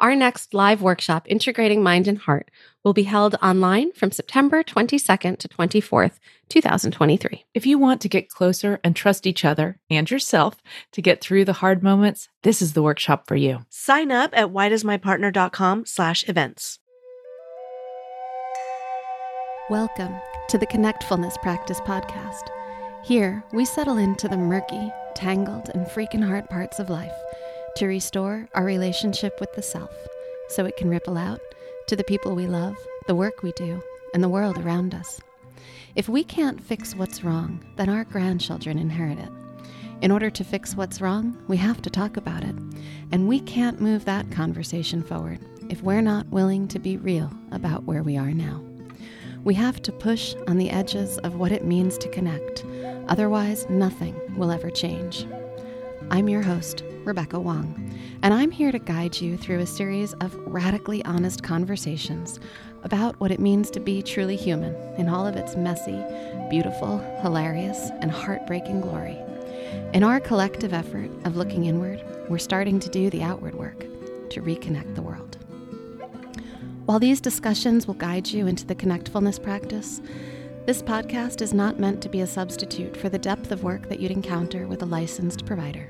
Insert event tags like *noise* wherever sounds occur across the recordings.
Our next live workshop, Integrating Mind and Heart, will be held online from September 22nd to 24th, 2023. If you want to get closer and trust each other and yourself to get through the hard moments, this is the workshop for you. Sign up at whydoesmypartner.com slash events. Welcome to the Connectfulness Practice Podcast. Here, we settle into the murky, tangled, and freaking hard parts of life to restore our relationship with the self so it can ripple out to the people we love, the work we do, and the world around us. If we can't fix what's wrong, then our grandchildren inherit it. In order to fix what's wrong, we have to talk about it. And we can't move that conversation forward if we're not willing to be real about where we are now. We have to push on the edges of what it means to connect. Otherwise, nothing will ever change. I'm your host, Rebecca Wong, and I'm here to guide you through a series of radically honest conversations about what it means to be truly human in all of its messy, beautiful, hilarious, and heartbreaking glory. In our collective effort of looking inward, we're starting to do the outward work to reconnect the world. While these discussions will guide you into the connectfulness practice, this podcast is not meant to be a substitute for the depth of work that you'd encounter with a licensed provider.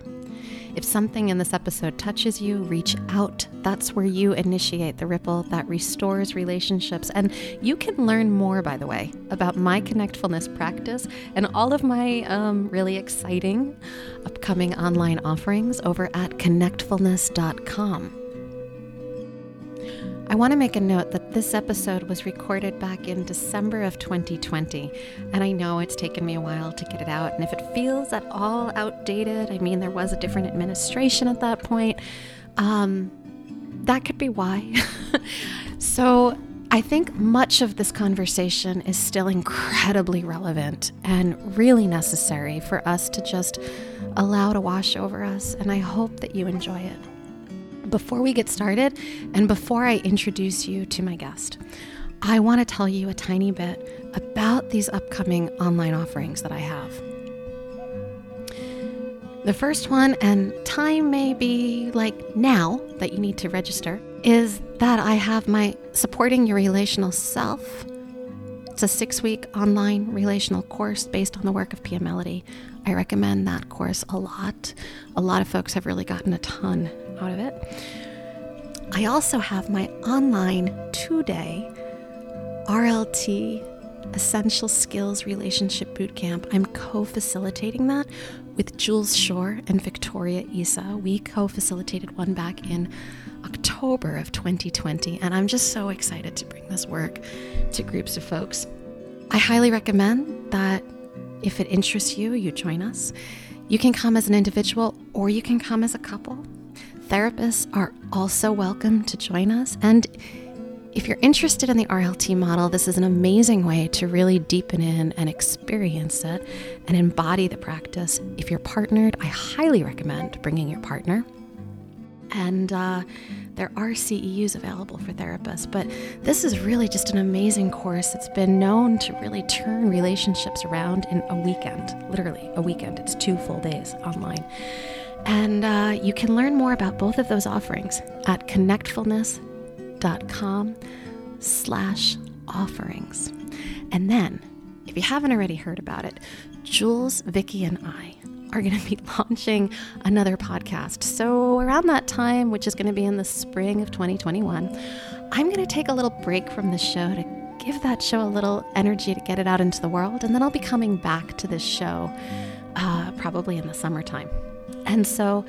If something in this episode touches you, reach out. That's where you initiate the ripple that restores relationships. And you can learn more, by the way, about my connectfulness practice and all of my um, really exciting upcoming online offerings over at connectfulness.com. I want to make a note that this episode was recorded back in December of 2020, and I know it's taken me a while to get it out. And if it feels at all outdated, I mean, there was a different administration at that point, um, that could be why. *laughs* so I think much of this conversation is still incredibly relevant and really necessary for us to just allow to wash over us, and I hope that you enjoy it. Before we get started, and before I introduce you to my guest, I want to tell you a tiny bit about these upcoming online offerings that I have. The first one, and time may be like now that you need to register, is that I have my Supporting Your Relational Self. It's a six week online relational course based on the work of Pia Mellody. I recommend that course a lot. A lot of folks have really gotten a ton out of it. I also have my online two day RLT Essential Skills Relationship Bootcamp. I'm co facilitating that with Jules Shore and Victoria Isa. We co facilitated one back in October of 2020, and I'm just so excited to bring this work to groups of folks. I highly recommend that if it interests you, you join us. You can come as an individual or you can come as a couple. Therapists are also welcome to join us. And if you're interested in the RLT model, this is an amazing way to really deepen in and experience it and embody the practice. If you're partnered, I highly recommend bringing your partner. And uh, there are CEUs available for therapists, but this is really just an amazing course. It's been known to really turn relationships around in a weekend, literally a weekend. It's two full days online. And uh, you can learn more about both of those offerings at connectfulness.com slash offerings. And then, if you haven't already heard about it, Jules, Vicky, and I are going to be *laughs* launching another podcast. So, around that time, which is going to be in the spring of 2021, I'm going to take a little break from the show to give that show a little energy to get it out into the world. And then I'll be coming back to this show uh, probably in the summertime. And so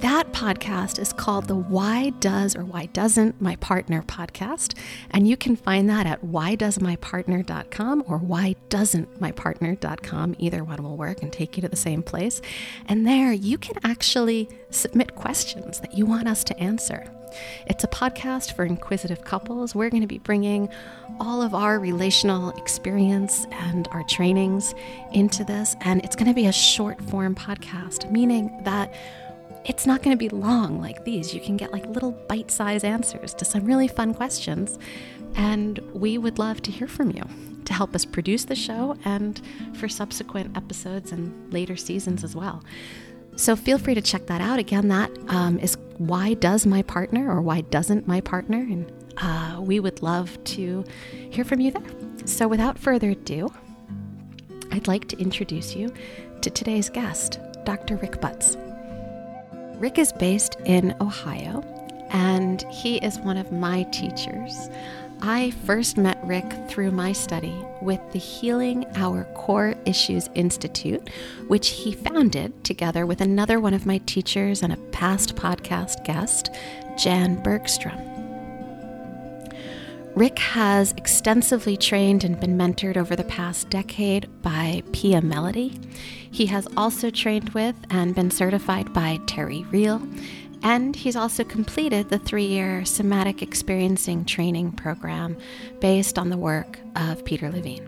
that podcast is called the Why Does or Why Doesn't My Partner podcast. And you can find that at whydoesmypartner.com or whydoesn'tmypartner.com. Either one will work and take you to the same place. And there you can actually submit questions that you want us to answer. It's a podcast for inquisitive couples. We're going to be bringing all of our relational experience and our trainings into this. And it's going to be a short form podcast, meaning that it's not going to be long like these. You can get like little bite sized answers to some really fun questions. And we would love to hear from you to help us produce the show and for subsequent episodes and later seasons as well. So feel free to check that out. Again, that um, is why does my partner or why doesn't my partner? And uh, we would love to hear from you there. So without further ado, I'd like to introduce you to today's guest, Dr. Rick Butts. Rick is based in Ohio, and he is one of my teachers. I first met Rick through my study with the Healing Our Core Issues Institute, which he founded together with another one of my teachers and a past podcast guest, Jan Bergstrom. Rick has extensively trained and been mentored over the past decade by Pia Mellody. He has also trained with and been certified by Terry Real and he's also completed the three year somatic experiencing training program based on the work of Peter Levine.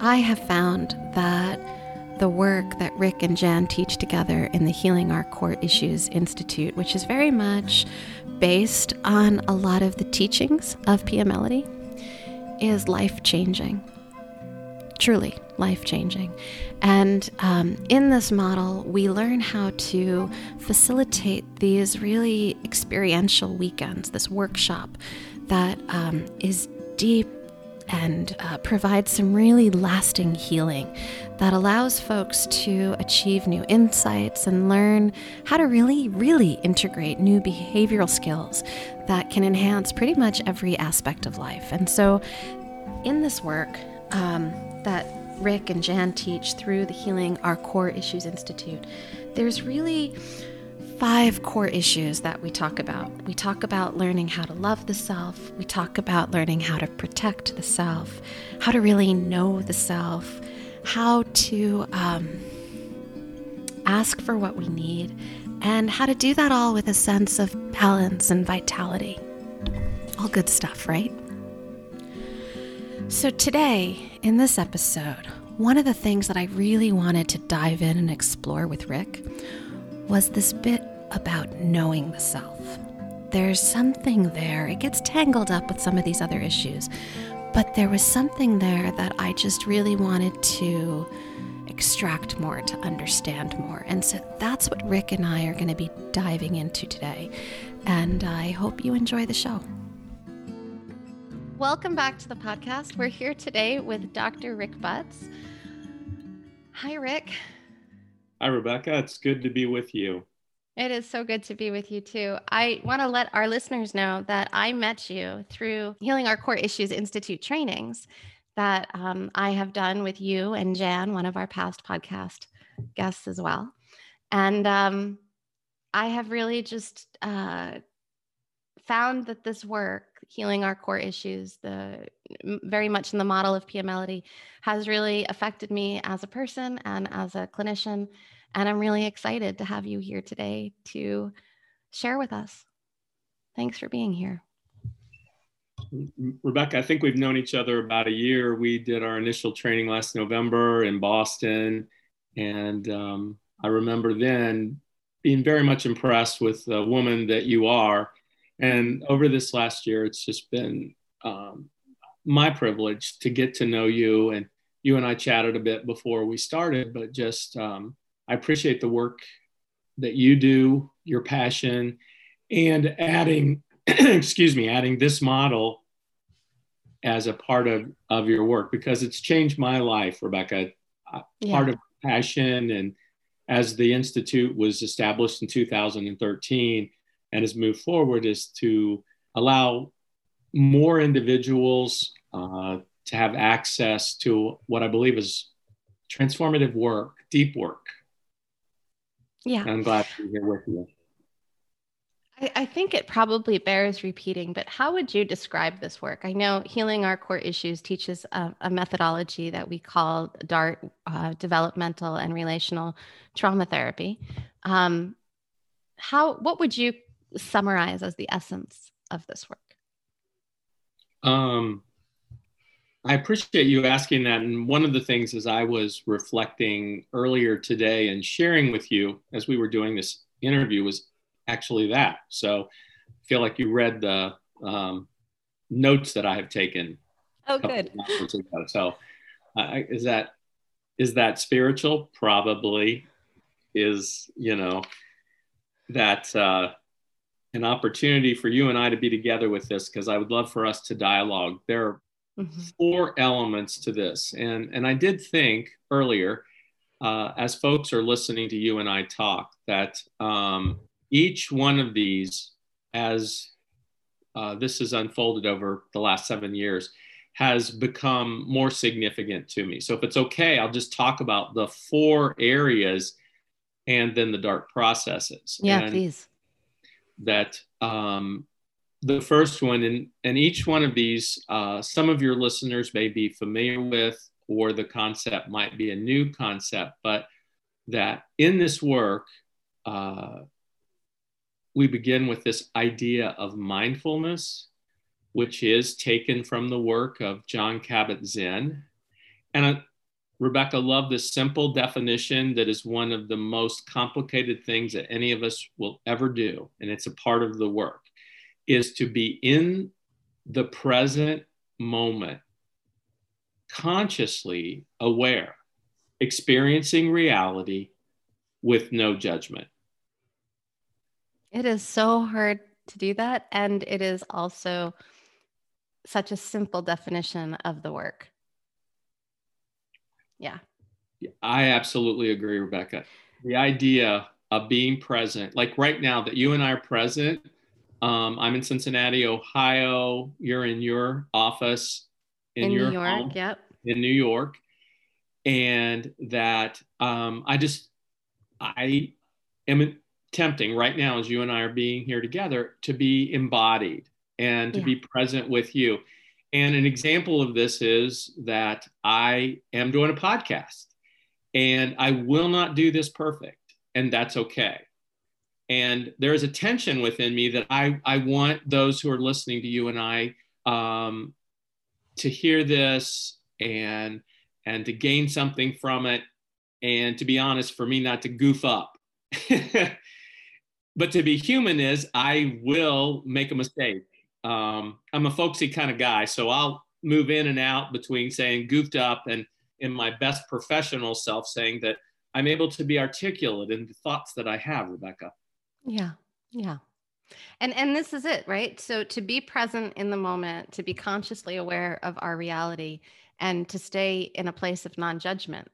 I have found that the work that Rick and Jan teach together in the Healing Our Core Issues Institute, which is very much based on a lot of the teachings of Pia Mellody, is life changing. Truly life changing. And um, in this model, we learn how to facilitate these really experiential weekends, this workshop that um, is deep and uh, provides some really lasting healing that allows folks to achieve new insights and learn how to really, really integrate new behavioral skills that can enhance pretty much every aspect of life. And so, in this work um, that Rick and Jan teach through the Healing Our Core Issues Institute, there's really five core issues that we talk about. We talk about learning how to love the self, we talk about learning how to protect the self, how to really know the self, how to um, ask for what we need, and how to do that all with a sense of balance and vitality. All good stuff, right? So, today, in this episode, one of the things that I really wanted to dive in and explore with Rick was this bit about knowing the self. There's something there, it gets tangled up with some of these other issues, but there was something there that I just really wanted to extract more, to understand more. And so that's what Rick and I are going to be diving into today. And I hope you enjoy the show. Welcome back to the podcast. We're here today with Dr. Rick Butts. Hi, Rick. Hi, Rebecca. It's good to be with you. It is so good to be with you too. I want to let our listeners know that I met you through Healing Our Core Issues Institute trainings that um, I have done with you and Jan, one of our past podcast guests as well. And um, I have really just uh, found that this work healing our core issues, the very much in the model of Pia has really affected me as a person and as a clinician. And I'm really excited to have you here today to share with us. Thanks for being here. Rebecca, I think we've known each other about a year. We did our initial training last November in Boston. And um, I remember then being very much impressed with the woman that you are and over this last year, it's just been um, my privilege to get to know you. And you and I chatted a bit before we started, but just um, I appreciate the work that you do, your passion, and adding, *clears throat* excuse me, adding this model as a part of, of your work because it's changed my life, Rebecca. Yeah. Part of passion and as the Institute was established in 2013, and has moved forward is to allow more individuals uh, to have access to what I believe is transformative work, deep work. Yeah. I'm glad to be here with you. I, I think it probably bears repeating, but how would you describe this work? I know Healing Our Core Issues teaches a, a methodology that we call DART, uh, Developmental and Relational Trauma Therapy. Um, how, what would you summarize as the essence of this work? Um, I appreciate you asking that. And one of the things as I was reflecting earlier today and sharing with you as we were doing this interview was actually that. So I feel like you read the um, notes that I have taken. Oh, good. So uh, is that is that spiritual? Probably. is you know that uh, an opportunity for you and I to be together with this because I would love for us to dialogue. There are mm-hmm. four elements to this, and and I did think earlier, uh, as folks are listening to you and I talk, that um, each one of these, as uh, this has unfolded over the last seven years, has become more significant to me. So if it's okay, I'll just talk about the four areas and then the DART processes. Yeah, and please. That um, the first one, and, and each one of these, uh, some of your listeners may be familiar with, or the concept might be a new concept, but that in this work, uh, we begin with this idea of mindfulness, which is taken from the work of Jon Kabat-Zinn. And uh, Rebecca loved this simple definition that is one of the most complicated things that any of us will ever do, and it's a part of the work, is to be in the present moment, consciously aware, experiencing reality with no judgment. It is so hard to do that. And it is also such a simple definition of the work. Yeah. I absolutely agree, Rebecca. The idea of being present, like right now that you and I are present, um, I'm in Cincinnati, Ohio. You're in your office in, in your New York, home, yep. In New York. And that um, I just, I am tempting right now as you and I are being here together to be embodied and to yeah. be present with you. And an example of this is that I am doing a podcast and I will not do this perfect, and that's okay. And there is a tension within me that I, I want those who are listening to you and I um, to hear this and and to gain something from it and to be honest for me not to goof up *laughs* but to be human is I will make a mistake. Um, I'm a folksy kind of guy, so I'll move in and out between saying goofed up and in my best professional self saying that I'm able to be articulate in the thoughts that I have, Rebecca. Yeah, yeah. And and this is it, right? So to be present in the moment, to be consciously aware of our reality and to stay in a place of non-judgment.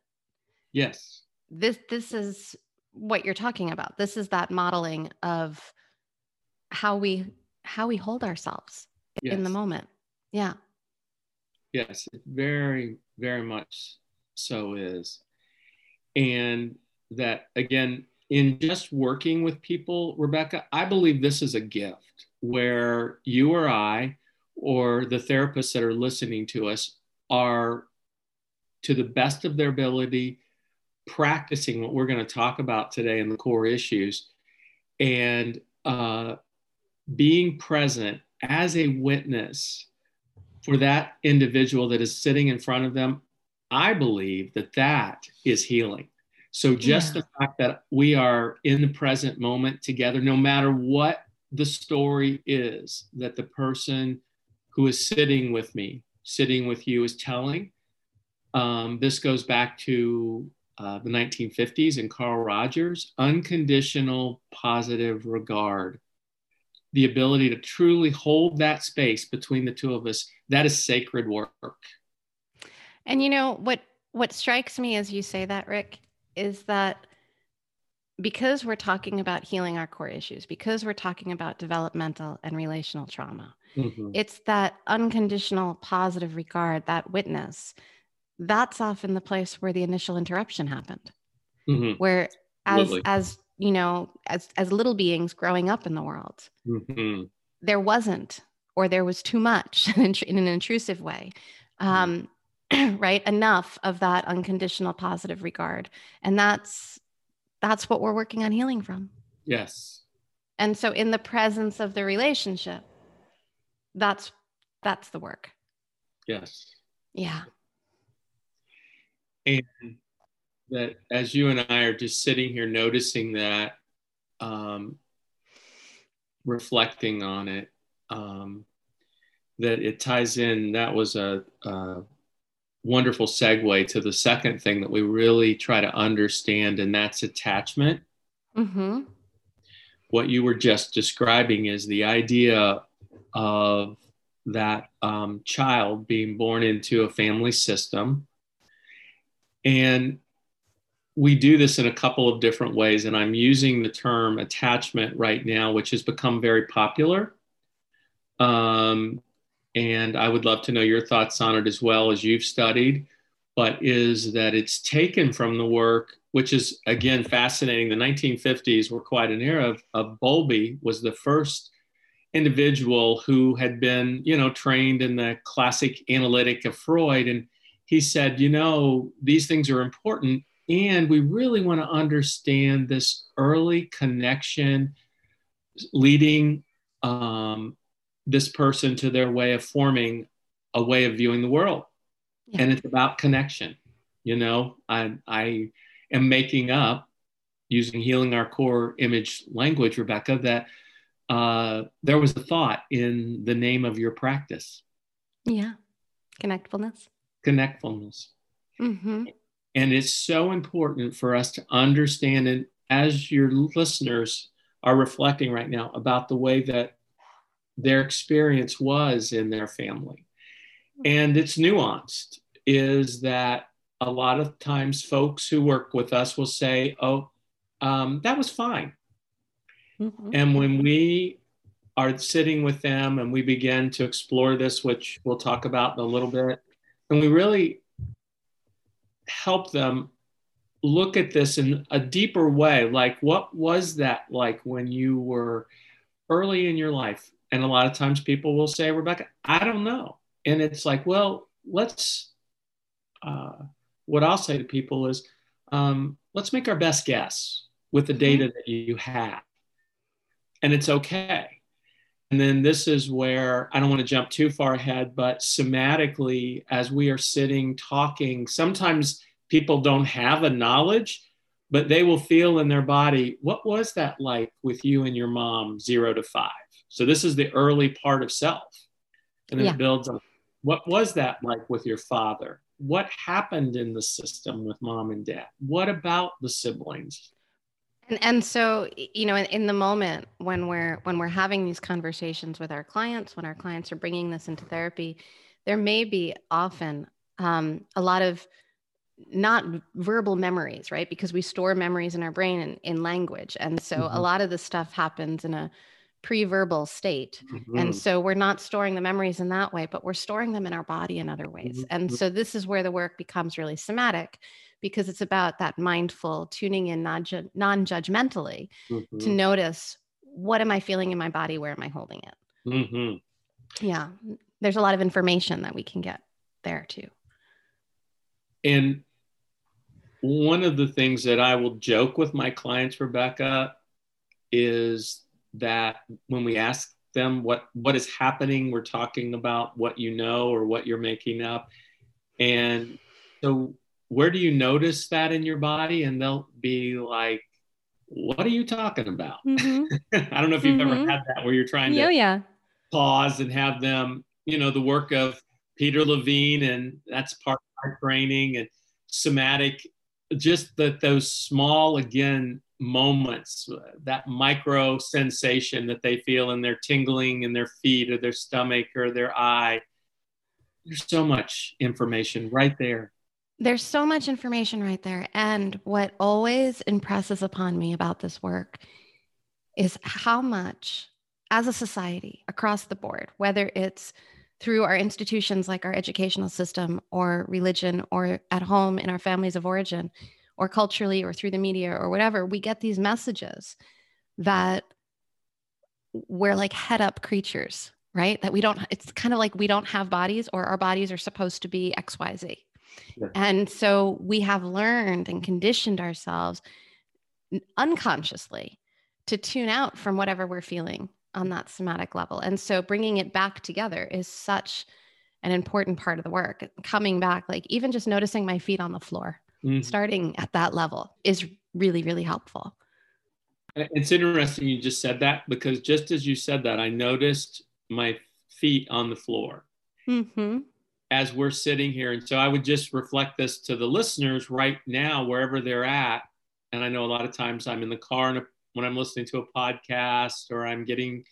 Yes. This this is what you're talking about. This is that modeling of how we how we hold ourselves yes. in the moment. Yeah. Yes, very very much so is. And that again in just working with people, Rebecca, I believe this is a gift where you or I or the therapists that are listening to us are to the best of their ability practicing what we're going to talk about today in the core issues and uh, being present as a witness for that individual that is sitting in front of them i believe that that is healing so just yeah. the fact that we are in the present moment together no matter what the story is that the person who is sitting with me sitting with you is telling um, this goes back to uh, the 1950s and Carl Rogers, unconditional positive regard. The ability to truly hold that space between the two of us, that is sacred work. And you know what what strikes me as you say that, Rick, is that because we're talking about healing our core issues, because we're talking about developmental and relational trauma, mm-hmm. it's that unconditional positive regard, that witness that's often the place where the initial interruption happened mm-hmm. where as as you know as as little beings growing up in the world. Mm-hmm. there wasn't or there was too much *laughs* in an intrusive way um, *clears throat* right? Enough of that unconditional positive regard. And that's that's what we're working on healing from. Yes. And so in the presence of the relationship that's that's the work. Yes. Yeah. And that as you and I are just sitting here noticing that, um, reflecting on it, um, that it ties in. That was a, a wonderful segue to the second thing that we really try to understand, and that's attachment. Mm-hmm. What you were just describing is the idea of that um, child being born into a family system. And we do this in a couple of different ways. And I'm using the term attachment right now, which has become very popular. Um, and I would love to know your thoughts on it as well as you've studied. But is that it's taken from the work, which is again fascinating. The 1950s were quite an era of, of Bowlby was the first individual who had been, you know, trained in the classic analytic of Freud. And he said, you know, these things are important. And we really want to understand this early connection leading um, this person to their way of forming a way of viewing the world. Yeah. And it's about connection. You know, I, I am making up using healing our core image language, Rebecca, that uh, there was a thought in the name of your practice. Yeah. Connectfulness. Connectfulness. Mm-hmm. And it's so important for us to understand, and as your listeners are reflecting right now about the way that their experience was in their family. And it's nuanced, is that a lot of times folks who work with us will say, Oh, um, that was fine. Mm-hmm. And when we are sitting with them and we begin to explore this, which we'll talk about in a little bit, and we really help them look at this in a deeper way like what was that like when you were early in your life and a lot of times people will say rebecca i don't know and it's like well let's uh, what i'll say to people is um, let's make our best guess with the mm-hmm. data that you have and it's okay. And then this is where I don't want to jump too far ahead, but somatically, as we are sitting talking, sometimes people don't have a knowledge, but they will feel in their body, what was that like with you and your mom, zero to five? So this is the early part of self. And then yeah. it builds on what was that like with your father? What happened in the system with mom and dad? What about the siblings? And, and so, you know, in, in, the moment when we're when we're having these conversations with our clients, when our clients are bringing this into therapy, there may be often um, a lot of not verbal memories, right? Because we store memories in our brain in, in language, and so mm-hmm. a lot of the stuff happens in a pre-verbal state mm-hmm. and so we're not storing the memories in that way but we're storing them in our body in other ways mm-hmm. and so this is where the work becomes really somatic because it's about that mindful tuning in non judgmentally mm-hmm. to notice what am I feeling in my body? Where am I holding it? Mm-hmm. Yeah. There's a lot of information that we can get there too. And one of the things that I will joke with my clients, Rebecca, is that when we ask them what what is happening, we're talking about what you know or what you're making up. And so where do you notice that in your body? And they'll be like, what are you talking about? Mm-hmm. *laughs* I don't know if you've mm-hmm. ever had that where you're trying to oh, yeah. pause and have them, you know, the work of Peter Levine, and that's part of my training and somatic, just that those small, again, moments, that micro sensation that they feel in their tingling in their feet or their stomach or their eye. There's so much information right there. There's so much information right there. And what always impresses upon me about this work is how much, as a society across the board, whether it's through our institutions like our educational system or religion or at home in our families of origin or culturally or through the media or whatever, we get these messages that we're like head up creatures, right? That we don't, it's kind of like we don't have bodies or our bodies are supposed to be XYZ. And so we have learned and conditioned ourselves unconsciously to tune out from whatever we're feeling on that somatic level. And so bringing it back together is such an important part of the work. Coming back, like even just noticing my feet on the floor, mm-hmm. starting at that level is really, really helpful. It's interesting you just said that because just as you said that, I noticed my feet on the floor. Mm-hmm. As we're sitting here. And so I would just reflect this to the listeners right now, wherever they're at. And I know a lot of times I'm in the car and when I'm listening to a podcast or I'm getting,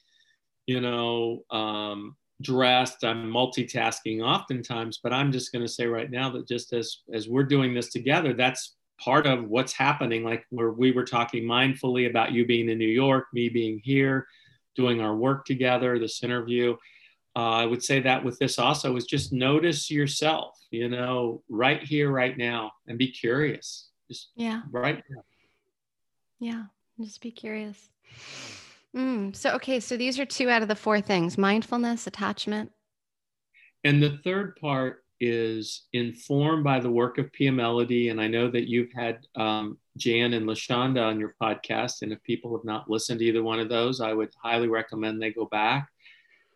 you know, um, dressed, I'm multitasking oftentimes, but I'm just going to say right now that just as, as we're doing this together, that's part of what's happening. Like where we were talking mindfully about you being in New York, me being here, doing our work together, this interview uh, I would say that with this also is just notice yourself, you know, right here, right now, and be curious. Just yeah, right now. Yeah, just be curious. Mm, so okay, so these are two out of the four things: mindfulness, attachment, and the third part is informed by the work of Pia Mellody. And I know that you've had um, Jan and Lashonda on your podcast, and if people have not listened to either one of those, I would highly recommend they go back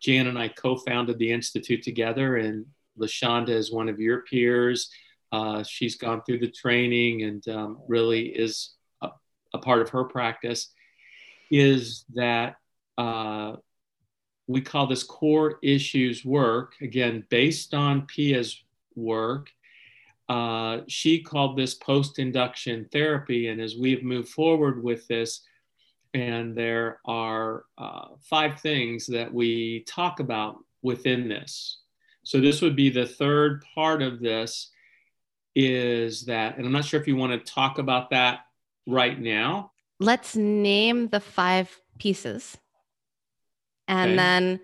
Jan and I co-founded the institute together, and Lashonda is one of your peers. Uh, she's gone through the training and um, really is a, a, part of her practice. Is that uh, we call this core issues work again based on Pia's work. Uh, she called this post induction therapy, and as we've moved forward with this, and there are uh, five things that we talk about within this. So this would be the third part of this is that, and I'm not sure if you want to talk about that right now. Let's name the five pieces. And okay. then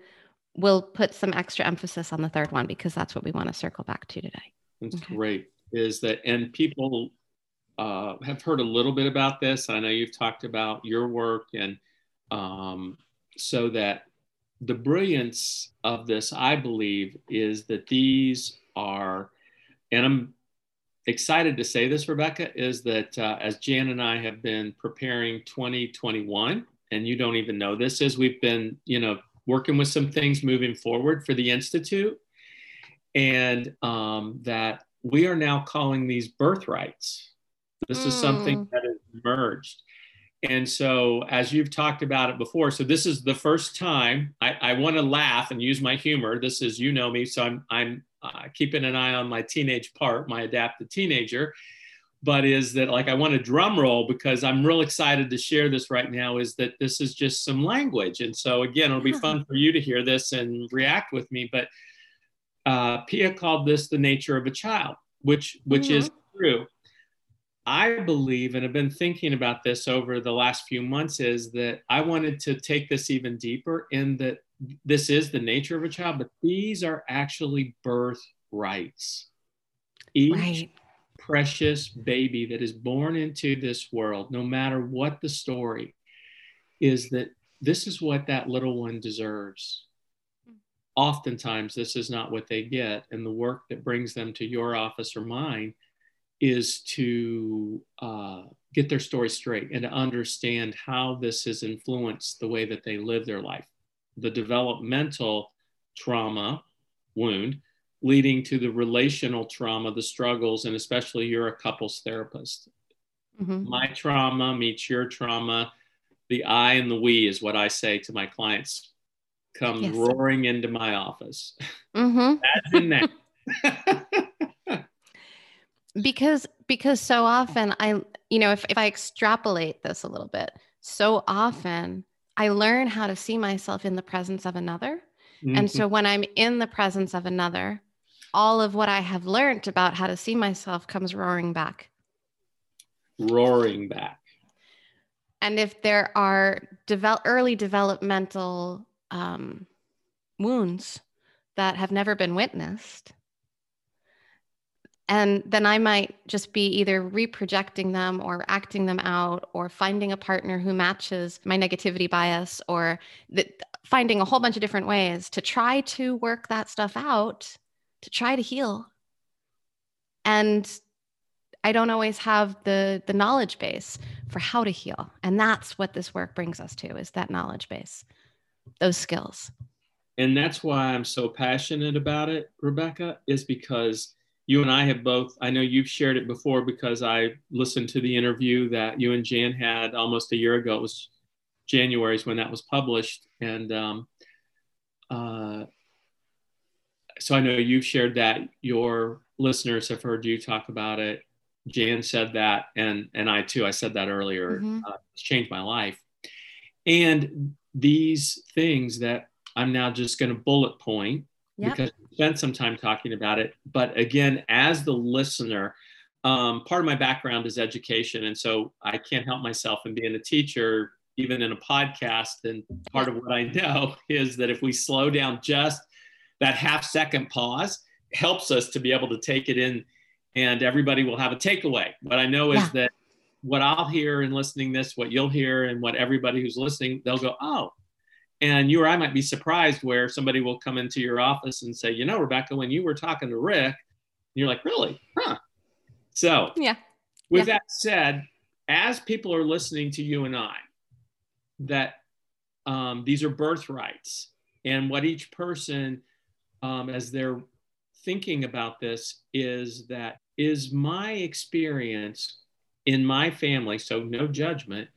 we'll put some extra emphasis on the third one because that's what we want to circle back to today. That's okay. great. Is that, and people uh, have heard a little bit about this. I know you've talked about your work, and um, so that the brilliance of this, I believe, is that these are, and I'm excited to say this, Rebecca, is that uh, as Jan and I have been preparing 2021, and you don't even know this, is we've been, you know, working with some things moving forward for the Institute, and um, that we are now calling these birthrights this mm. is something mm. that has emerged. And so, as you've talked about it before, so this is the first time I, I want to laugh and use my humor. This is, you know me, so I'm, I'm uh, keeping an eye on my teenage part, my adaptive teenager. But is that like I want a drum roll because I'm real excited to share this right now? Is that this is just some language. And so, again, it'll be fun for you to hear this and react with me. But uh, Pia called this the nature of a child, which, which mm-hmm. is true I believe and have been thinking about this over the last few months is that I wanted to take this even deeper in that this is the nature of a child, but these are actually birth rights. Each right. precious baby that is born into this world, no matter what the story, is that this is what that little one deserves. Mm. Oftentimes, this is not what they get, and the work that brings them to your office or mine is to uh, get their story straight and to understand how this has influenced the way that they live their life. The developmental trauma wound leading to the relational trauma, the struggles, and especially you're a couples therapist. Mm-hmm. My trauma meets your trauma. The I and the we is what I say to my clients. Come yes. roaring into my office. Mm-hmm. That's in there. Because because so often i you know if, if i extrapolate this a little bit so often i learn how to see myself in the presence of another. Mm-hmm. and so when i'm in the presence of another all of what i have learned about how to see myself comes roaring back. Roaring back. And if there are develop, early developmental um, wounds that have never been witnessed and then I might just be either reprojecting them or acting them out or finding a partner who matches my negativity bias or finding a whole bunch of different ways to try to work that stuff out, to try to heal. And I don't always have the the knowledge base for how to heal. And that's what this work brings us to is that knowledge base, those skills. And that's why I'm so passionate about it, Rebecca, is because you and I have both, I know you've shared it before because I listened to the interview that you and Jan had almost a year ago. It was January's when that was published. And um, uh, so I know you've shared that. Your listeners have heard you talk about it. Jan said that, and and I too. I said that earlier. Mhm. Uh, it's changed my life. And these things that I'm now just going to bullet point Yep. because we spent some time talking about it. But again, as the listener, um, part of my background is education, and so I can't help myself in being a teacher, even in a podcast. And part of what I know *laughs* is that if we slow down just that half second pause, helps us to be able to take it in, and everybody will have a takeaway. What I know is Yeah. that what I'll hear in listening this, what you'll hear, and what everybody who's listening, they'll go, oh. And you or I might be surprised where somebody will come into your office and say, you know, Rebecca, when you were talking to Rick, you're like, really? Huh. So, Yeah. with Yeah. that said, as people are listening to you and I, that um, these are birthrights, and what each person, um, as they're thinking about this, is that is my experience in my family, so no judgment.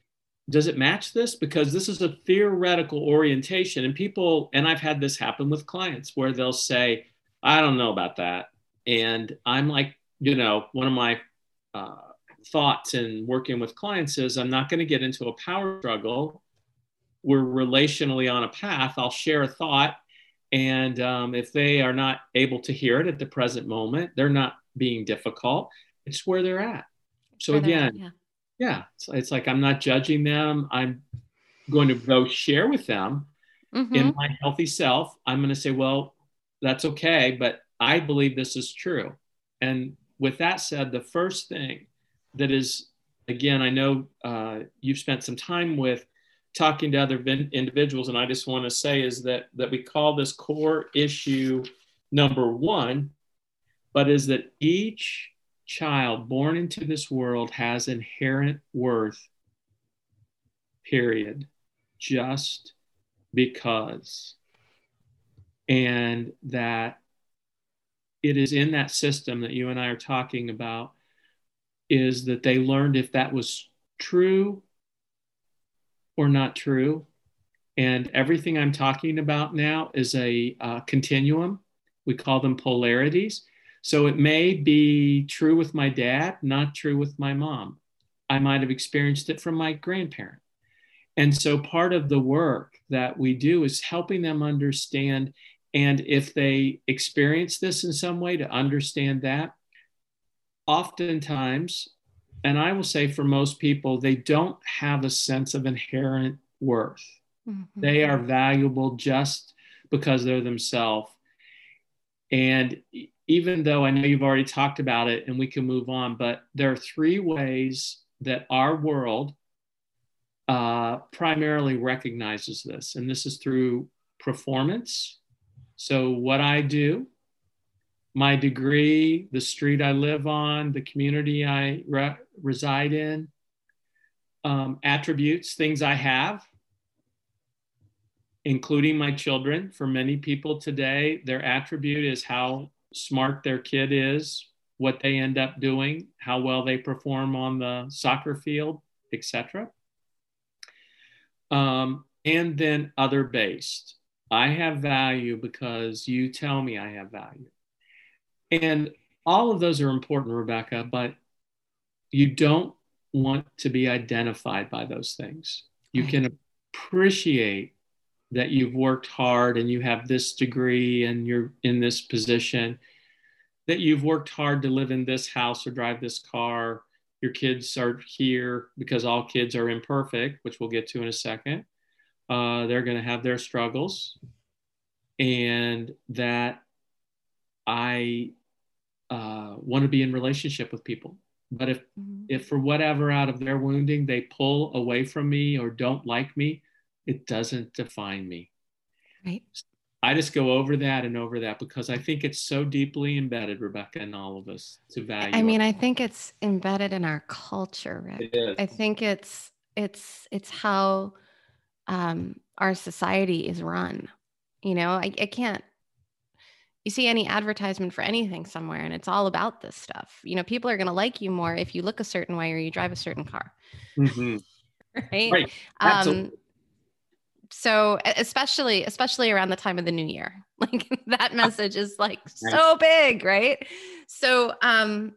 Does it match this? Because this is a theoretical orientation, and people, and I've had this happen with clients where they'll say, I don't know about that. And I'm like, you know, one of my uh, thoughts in working with clients is I'm not going to get into a power struggle. We're relationally on a path. I'll share a thought. And um, if they are not able to hear it at the present moment, they're not being difficult. It's where they're at. So Where they're at, again, yeah. Yeah, it's, it's like I'm not judging them. I'm going to go share with them Mhm. in my healthy self, I'm going to say, well, that's okay, but I believe this is true. And with that said, the first thing that is, again, I know uh, you've spent some time with talking to other vin- individuals, and I just want to say is that that we call this core issue number one, but is that each child born into this world has inherent worth. Period. Just because and that it is in that system that you and I are talking about is that they learned if that was true or not true and everything I'm talking about now is a uh, continuum we call them polarities so it may be true with my dad not true with my mom I might have experienced it from my grandparent and so part of the work that we do is helping them understand. And if they experience this in some way, to understand that, oftentimes, and I will say for most people, they don't have a sense of inherent worth. Mhm. They are valuable just because they're themselves. And even though I know you've already talked about it and we can move on, but there are three ways that our world uh, primarily recognizes this, and this is through performance. So, what I do, my degree, the street I live on, the community I re- reside in, um, attributes, things I have, including my children. For many people today, their attribute is how smart their kid is, what they end up doing, how well they perform on the soccer field, etc um, and then other based. I have value because you tell me I have value. And all of those are important, Rebecca, but you don't want to be identified by those things. You can appreciate that you've worked hard and you have this degree and you're in this position, that you've worked hard to live in this house or drive this car. Your kids are here because all kids are imperfect, which we'll get to in a second. Uh, they're going to have their struggles, and that I uh, want to be in relationship with people. But if Mhm. if for whatever out of their wounding they pull away from me or don't like me, it doesn't define me. Right. I just go over that and over that because I think it's so deeply embedded, Rebecca, in all of us to value. I mean, our- I think it's embedded in our culture, Rick. It is. I think it's it's it's how um, our society is run. You know, I, I can't. You see any advertisement for anything somewhere, and it's all about this stuff. You know, people are going to like you more if you look a certain way or you drive a certain car, Mhm. *laughs* right? Right. Um, Absolutely. So especially especially around the time of the new year. *laughs* Like that message is like so big right? So um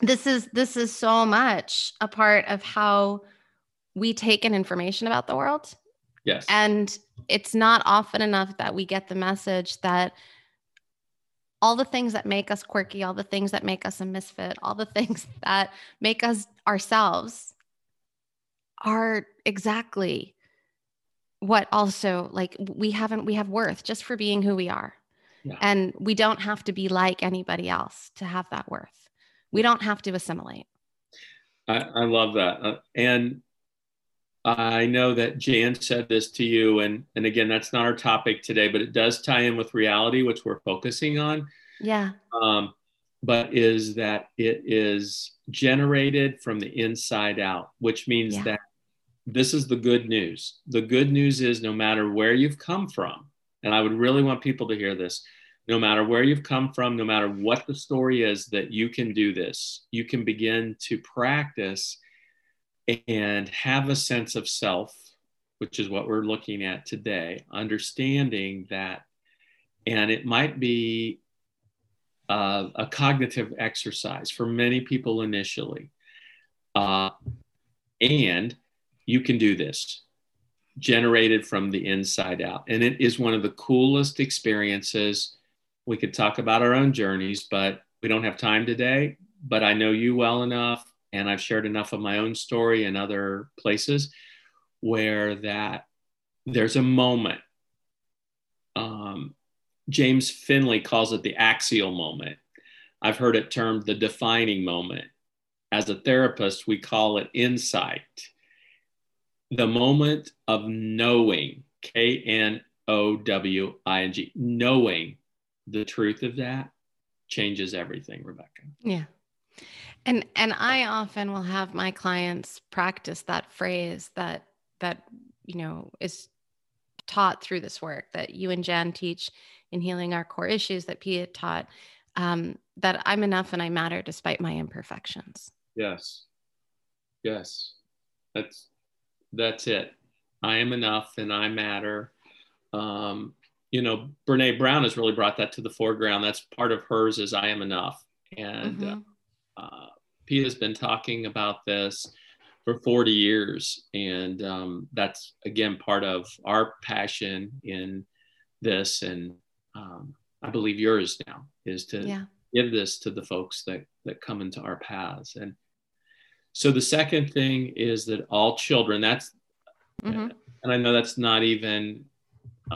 this is this is so much a part of how we take in information about the world. Yes. And it's not often enough that we get the message that all the things that make us quirky all the things that make us a misfit all the *laughs* things that make us ourselves are exactly what also like we haven't we have worth just for being who we are. Yeah. and we don't have to be like anybody else to have that worth. We don't have to assimilate. I, I love that. Uh, and i know that jan said this to you and and again that's not our topic today but it does tie in with reality which we're focusing on. Yeah. Um, but is that it is generated from the inside out which means yeah. that this is the good news. The good news is no matter where you've come from, and I would really want people to hear this no matter where you've come from, no matter what the story is, that you can do this. You can begin to practice and have a sense of self, which is what we're looking at today, understanding that. And it might be uh, a cognitive exercise for many people initially. Uh, and you can do this generated from the inside out. And it is one of the coolest experiences. We could talk about our own journeys, but we don't have time today. But I know you well enough, and I've shared enough of my own story in other places where that there's a moment. Um, James Finley calls it the axial moment. I've heard it termed the defining moment. As a therapist, we call it insight the moment of knowing, K N O W I N G, knowing the truth of that changes everything, Rebecca. Yeah. And and I often will have my clients practice that phrase that that you know is taught through this work that you and Jan teach in healing our core issues that Pia taught um, that I'm enough and I matter despite my imperfections. Yes. Yes. That's that's it. I am enough and I matter. Um, you know, Brene Brown has really brought that to the foreground. That's part of hers is I am enough. And mm-hmm. uh, uh, Pia has been talking about this for 40 years. And um, that's, again, part of our passion in this. And um, I believe yours now is to yeah. give this to the folks that, that come into our paths. And so the second thing is that all children, that's, mm-hmm. and I know that's not even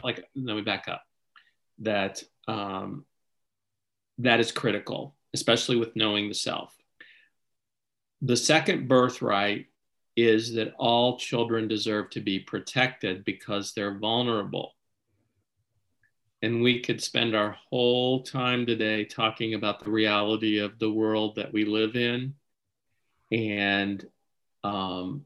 like, let me back up, that um, that is critical, especially with knowing the self. The second birthright is that all children deserve to be protected because they're vulnerable. And we could spend our whole time today talking about the reality of the world that we live in and um,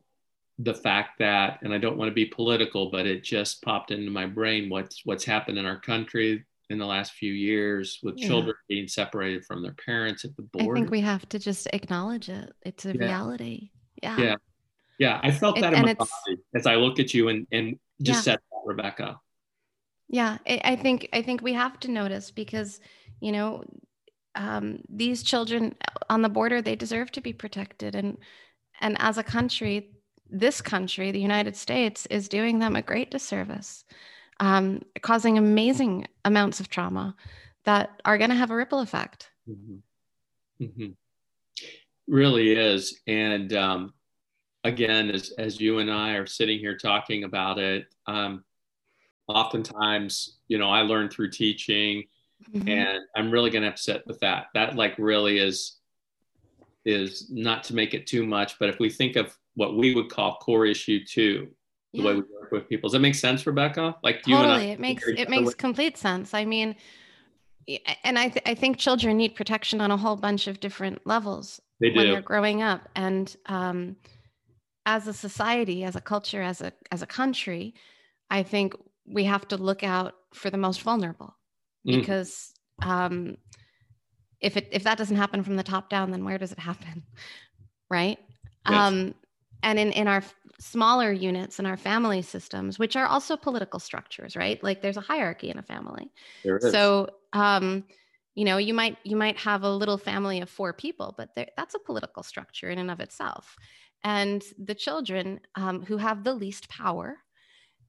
the fact that, and I don't want to be political, but it just popped into my brain what's what's happened in our country in the last few years with yeah. children being separated from their parents at the border. I think we have to just acknowledge it. It's a yeah. reality. Yeah. Yeah. Yeah. I felt that it, in my body as I look at you and and just yeah. said that, Rebecca. Yeah, I think I think we have to notice because you know um, these children on the border they deserve to be protected and and as a country this country the united states is doing them a great disservice um, causing amazing amounts of trauma that are going to have a ripple effect mm-hmm. Mm-hmm. really is and um, again as, as you and i are sitting here talking about it um, oftentimes you know i learn through teaching mm-hmm. and i'm really going to upset with that that like really is is not to make it too much but if we think of what we would call core issue two the yeah. way we work with people does that make sense rebecca like totally. you and I, it makes it makes complete sense i mean and I, th- I think children need protection on a whole bunch of different levels they when they're growing up and um, as a society as a culture as a as a country i think we have to look out for the most vulnerable. Because mm. um, if it if that doesn't happen from the top down, then where does it happen, *laughs* right? Yes. Um, and in in our smaller units in our family systems, which are also political structures, right? Like there's a hierarchy in a family. There is. So, um, you know, you might you might have a little family of four people, but that's a political structure in and of itself. And the children um, who have the least power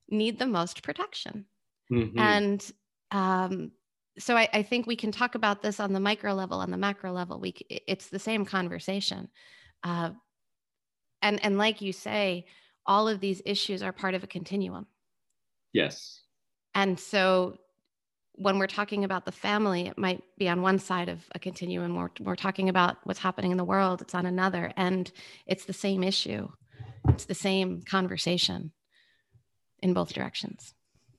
need the most protection. Mm-hmm. And um, so I, I, think we can talk about this on the micro level, on the macro level. We it's the same conversation. Uh, and and like you say all of these issues are part of a continuum yes and so when we're talking about the family it might be on one side of a continuum we're, we're talking about what's happening in the world it's on another and it's the same issue it's the same conversation in both directions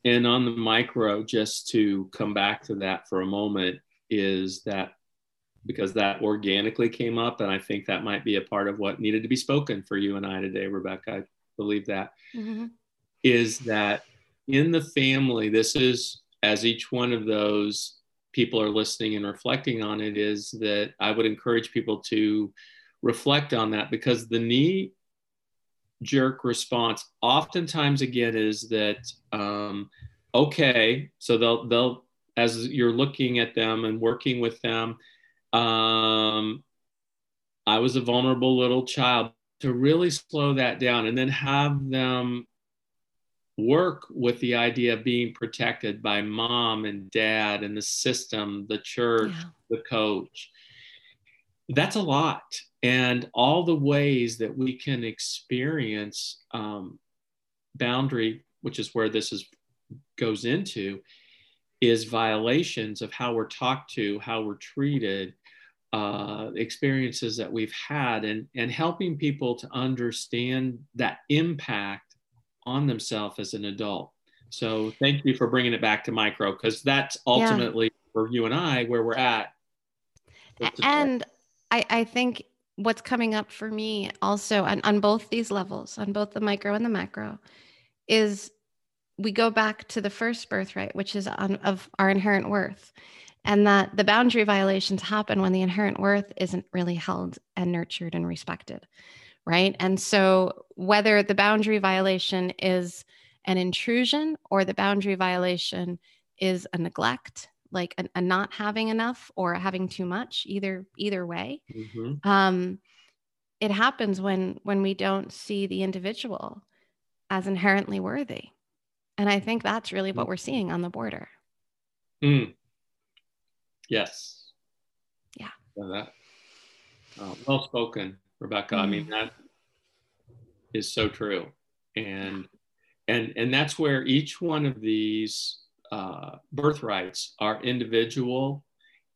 and on the micro just to come back to that for a moment is that because that organically came up. And I think that might be a part of what needed to be spoken for you and I today, Rebecca. I believe that mm-hmm. is that in the family, this is as each one of those people are listening and reflecting on it, is that I would encourage people to reflect on that because the knee jerk response oftentimes again is that um, okay so they'll they'll as you're looking at them and working with them um, I was a vulnerable little child. To really slow that down and then have them work with the idea of being protected by mom and dad and the system, the church, yeah. the coach. That's a lot. And all the ways that we can experience um, boundary, which is where this is goes into, is violations of how we're talked to, how we're treated, uh, experiences that we've had, and, and helping people to understand that impact on themselves as an adult. So thank you for bringing it back to micro because that's ultimately yeah. for you and I where we're at. And I, I think what's coming up for me also on, on both these levels, on both the micro and the macro, is we go back to the first birthright, which is on, of our inherent worth, and that the boundary violations happen when the inherent worth isn't really held and nurtured and respected, right? And so, whether the boundary violation is an intrusion or the boundary violation is a neglect, like a, a not having enough or having too much, either either way, mm-hmm. um, it happens when when we don't see the individual as inherently worthy and I think that's really what mm. we're seeing on the border. Mm. Yes. Yeah. that, uh, well spoken, Rebecca. Mm. I mean, mm. that is so true. And and and that's where each one of these uh, birthrights are individual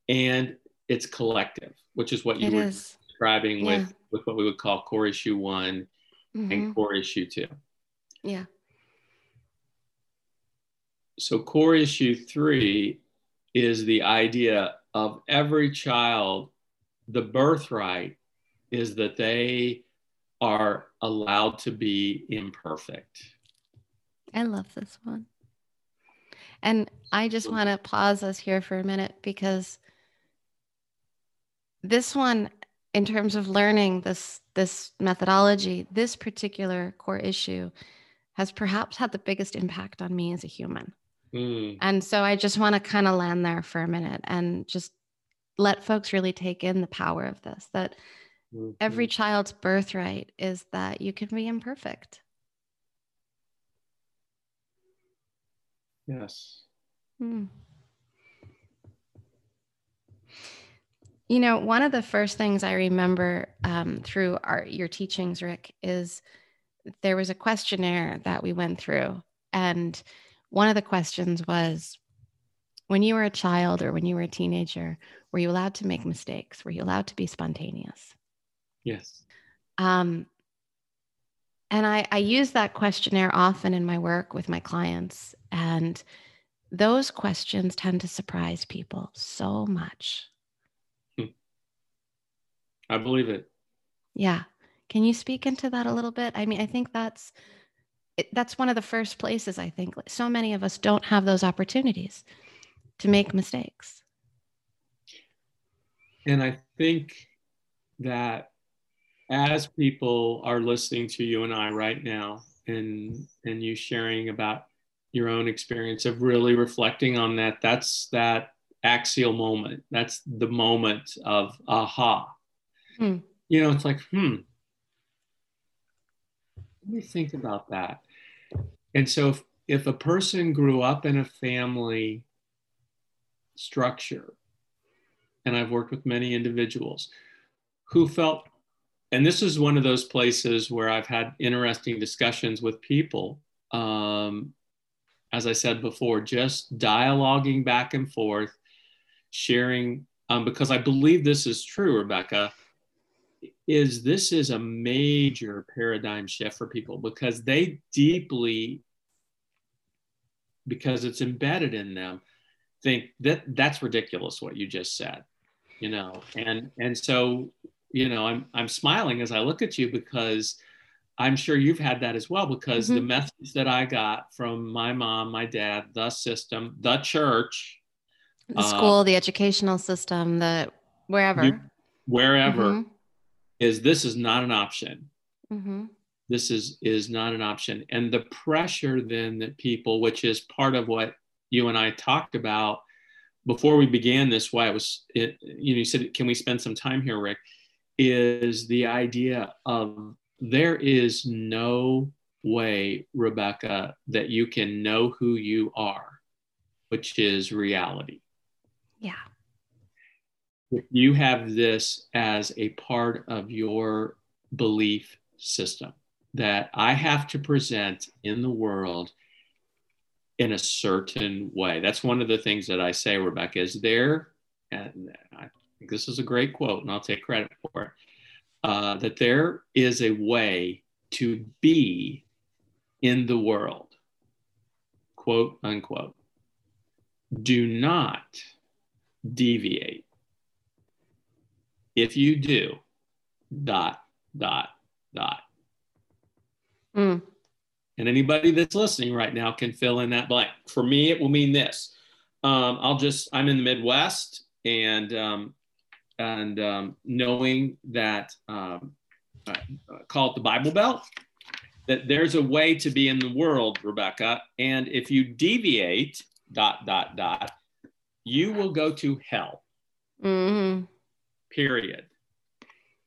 and it's collective, which is what you it were is. describing yeah. with with what we would call core issue one mm-hmm. and core issue two. Yeah. So, core issue three is the idea of every child, the birthright is that they are allowed to be imperfect. I love this one. And I just want to pause us here for a minute because this one, in terms of learning this this methodology, this particular core issue has perhaps had the biggest impact on me as a human. Mm. And so I just want to kind of land there for a minute and just let folks really take in the power of this that mm-hmm. every child's birthright is that you can be imperfect. Yes. Mm. You know, one of the first things I remember um, through our, your teachings, Rick, is there was a questionnaire that we went through, and one of the questions was when you were a child or when you were a teenager, were you allowed to make mistakes? Were you allowed to be spontaneous? Yes. Um, and I, I use that questionnaire often in my work with my clients. And those questions tend to surprise people so much. Hmm. I believe it. Yeah. Can you speak into that a little bit? I mean, I think that's that's one of the first places I think so many of us don't have those opportunities to make mistakes. And I think that as people are listening to you and I right now, and and you sharing about your own experience of really reflecting on that, that's that axial moment. That's the moment of aha. Hmm. You know, it's like, hmm, let me think about that. And so if, if a person grew up in a family structure, and I've worked with many individuals who felt, and this is one of those places where I've had interesting discussions with people. Um, as I said before, just dialoguing back and forth, sharing, um, because I believe this is true, Rebecca is this is a major paradigm shift for people because they deeply because it's embedded in them think that that's ridiculous what you just said you know and and so you know i'm i'm smiling as i look at you because i'm sure you've had that as well because mm-hmm. the message that i got from my mom my dad the system the church the uh, school uh, the educational system the wherever you, wherever mm-hmm is this is not an option. Mm-hmm. This is is not an option, and the pressure then that people, which is part of what you and I talked about before we began this. Why it was, it, you know, you said, "Can we spend some time here, Rick?" Is the idea of there is no way, Rebecca, that you can know who you are, which is reality. Yeah you have this as a part of your belief system that I have to present in the world in a certain way. That's one of the things that I say, Rebecca, is there, and I this is a great quote, and I'll take credit for it, uh, that there is a way to be in the world, quote unquote. Do not deviate if you do, dot, dot, dot. Mm. And anybody that's listening right now can fill in that blank. For me, it will mean this. Um, I'll just, I'm in the Midwest and, um, and um, knowing that, um, uh, call it the Bible Belt, that there's a way to be in the world, Rebecca. And if you deviate, dot, dot, dot, you will go to hell. Mm-hmm period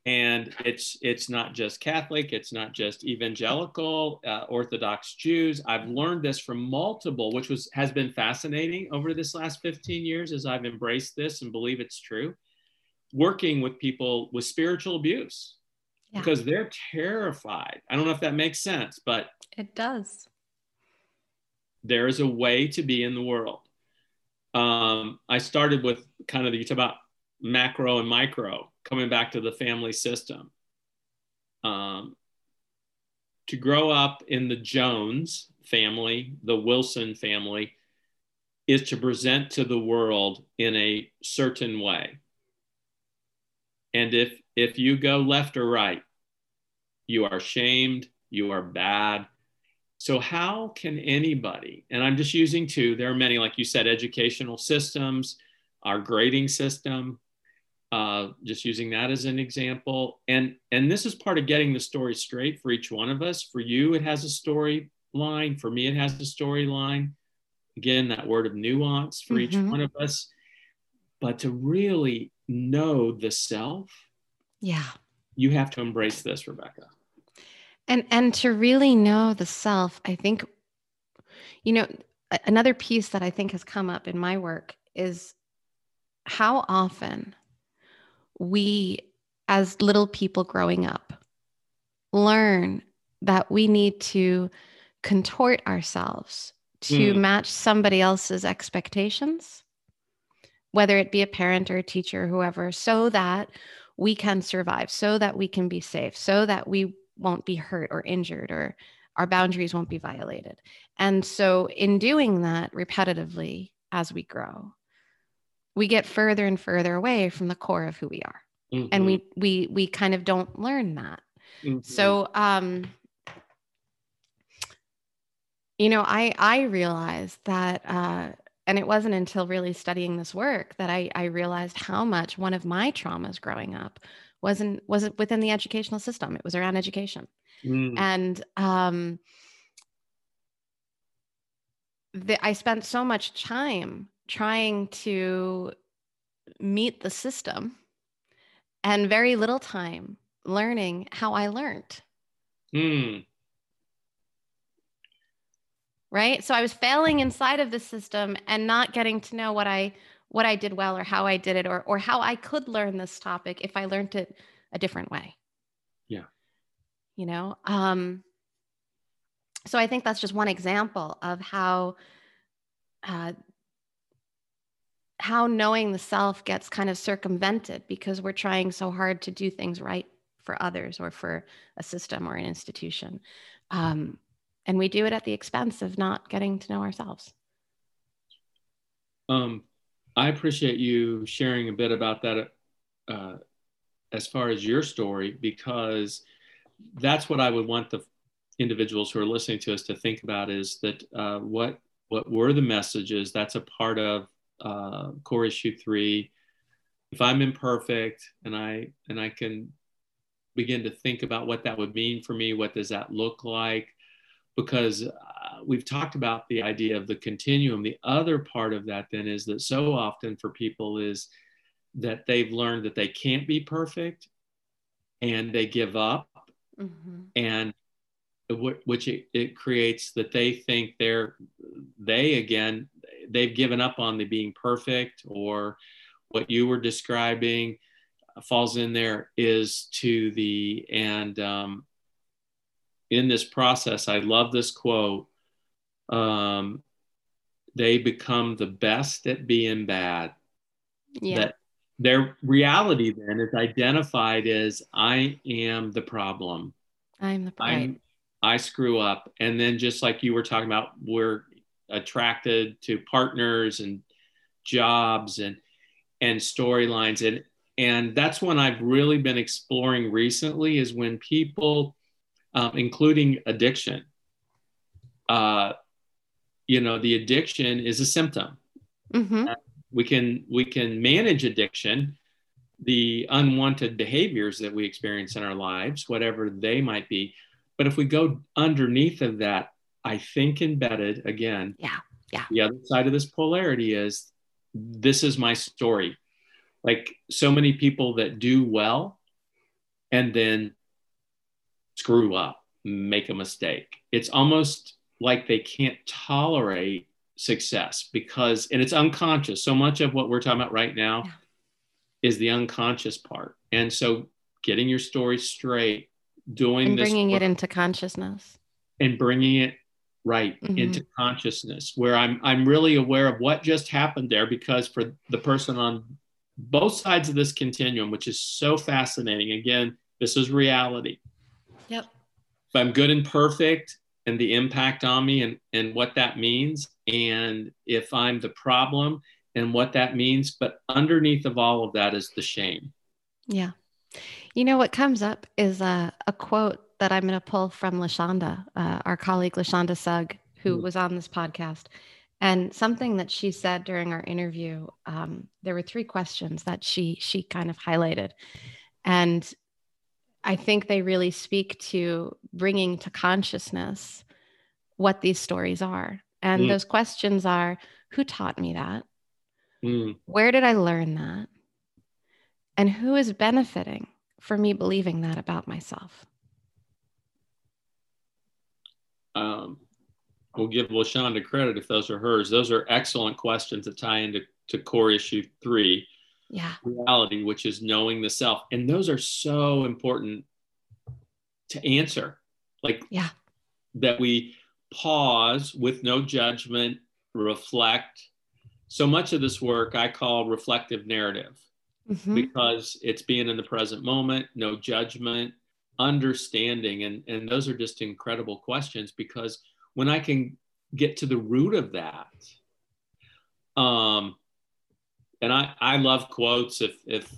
and it's it's not just catholic it's not just evangelical uh, orthodox jews i've learned this from multiple which was has been fascinating over this last 15 years as i've embraced this and believe it's true working with people with spiritual abuse yeah. because they're terrified i don't know if that makes sense but it does there is a way to be in the world um, i started with kind of the you talk about macro and micro, coming back to the family system. Um, to grow up in the Jones family, the Wilson family, is to present to the world in a certain way. And if if you go left or right, you are shamed, you are bad. So how can anybody, and I'm just using two, there are many, like you said, educational systems, our grading system, uh, just using that as an example. And, and this is part of getting the story straight for each one of us. For you, it has a storyline. For me, it has a storyline. Again, that word of nuance for mm-hmm. each one of us. But to really know the self, yeah, you have to embrace this, Rebecca. And and to really know the self, I think, you know, another piece that I think has come up in my work is how often we, as little people growing up, learn that we need to contort ourselves to mm. match somebody else's expectations, whether it be a parent or a teacher or whoever, so that we can survive, so that we can be safe, so that we won't be hurt or injured or our boundaries won't be violated. And so, in doing that repetitively as we grow, we get further and further away from the core of who we are mm-hmm. and we we we kind of don't learn that mm-hmm. so um you know i i realized that uh and it wasn't until really studying this work that I, I realized how much one of my traumas growing up wasn't wasn't within the educational system. It was around education, Mm. and um, the, I spent so much time trying to meet the system, and very little time learning how I learned. Mm. Right? So i was failing inside of the system and not getting to know what i what i did well or how i did it or or how i could learn this topic if i learned it a different way. Yeah. you know um so i think that's just one example of how uh how knowing the self gets kind of circumvented because we're trying so hard to do things right for others or for a system or an institution. Um, and we do it at the expense of not getting to know ourselves Um, I appreciate you sharing a bit about that uh, as far as your story, because that's what I would want the individuals who are listening to us to think about is that uh, what what were the messages? That's a part of uh, core issue three. If I'm imperfect and I and I can begin to think about what that would mean for me, what does that look like? Because uh, we've talked about the idea of the continuum. The other part of that then is that so often for people is that they've learned that they can't be perfect and they give up mm-hmm. and which it, it, creates that they think they're they again they've given up on the being perfect or what you were describing falls in there is to the and um, in this process i love this quote um, they become the best at being bad yeah that their reality then is identified as i am the problem i'm the. I'm, I screw up. And then just like you were talking about, we're attracted to partners and jobs and and storylines. And and that's when I've really been exploring recently is when people, um, including addiction, uh, you know, the addiction is a symptom. Mm-hmm. Uh, we can we can manage addiction, the unwanted behaviors that we experience in our lives, whatever they might be but if we go underneath of that, I think embedded again, yeah, yeah. The other side of this polarity is this is my story. Like so many people that do well and then screw up, make a mistake. It's almost like they can't tolerate success because, and it's unconscious. So much of what we're talking about right now Yeah. is the unconscious part. And so getting your story straight, doing and this bringing it into consciousness and bringing it right Mhm. into consciousness where I'm I'm really aware of what just happened there because for the person on both sides of this continuum which is so fascinating again this is reality if I'm good and perfect and the impact on me and and what that means. And if I'm the problem and what that means but underneath of all of that is the shame. Yeah. You know what comes up is a, a quote that i'm going to pull from lashonda uh, our colleague lashonda sugg who Mm. was on this podcast. And something that she said during our interview um, there were three questions that she she kind of highlighted. And i think they really speak to bringing to consciousness what these stories are. And Mm. those questions are who taught me that? Mm, where did i learn that? And who is benefiting for me believing that about myself? Um, we'll give LaShonda credit if those are hers. Those are excellent questions that tie into to core issue three, yeah reality, which is knowing the self. And those are so important to answer. Like Yeah. that we pause with no judgment, reflect. So much of this work I call reflective narrative Mhm. because it's being in the present moment, no judgment, understanding. And, and those are just incredible questions because when I can get to the root of that, um, and I, I love quotes. If, if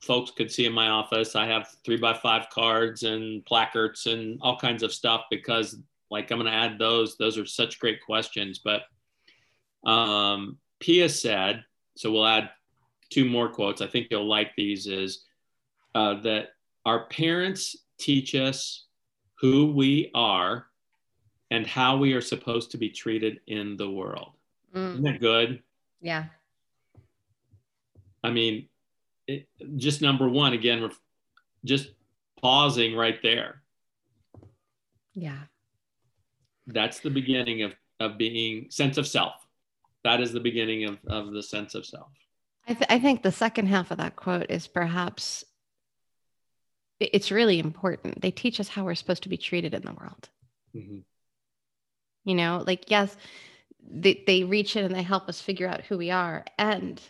folks could see in my office, I have three by five cards and placards and all kinds of stuff because like I'm going to add those. Those are such great questions. But um, Pia said, so we'll add two more quotes. I think you'll like these is uh, that our parents teach us who we are and how we are supposed to be treated in the world. Mm. Isn't that good? Yeah. I mean, it, just number one, again, just pausing right there. Yeah. That's the beginning of, of being sense of self. That is the beginning of, of the sense of self. I, th- I think the second half of that quote is perhaps it's really important. They teach us how we're supposed to be treated in the world. Mm-hmm. You know, like, yes, they, they reach in and they help us figure out who we are. And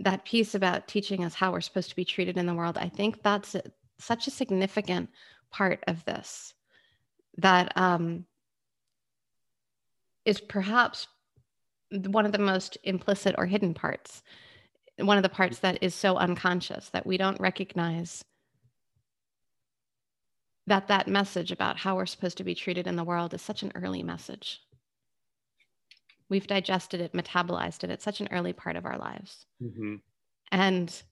that piece about teaching us how we're supposed to be treated in the world, I think that's a, such a significant part of this that um, is perhaps one of the most implicit or hidden parts one of the parts that is so unconscious that we don't recognize that that message about how we're supposed to be treated in the world is such an early message we've digested it metabolized it it's such an early part of our lives mm-hmm. and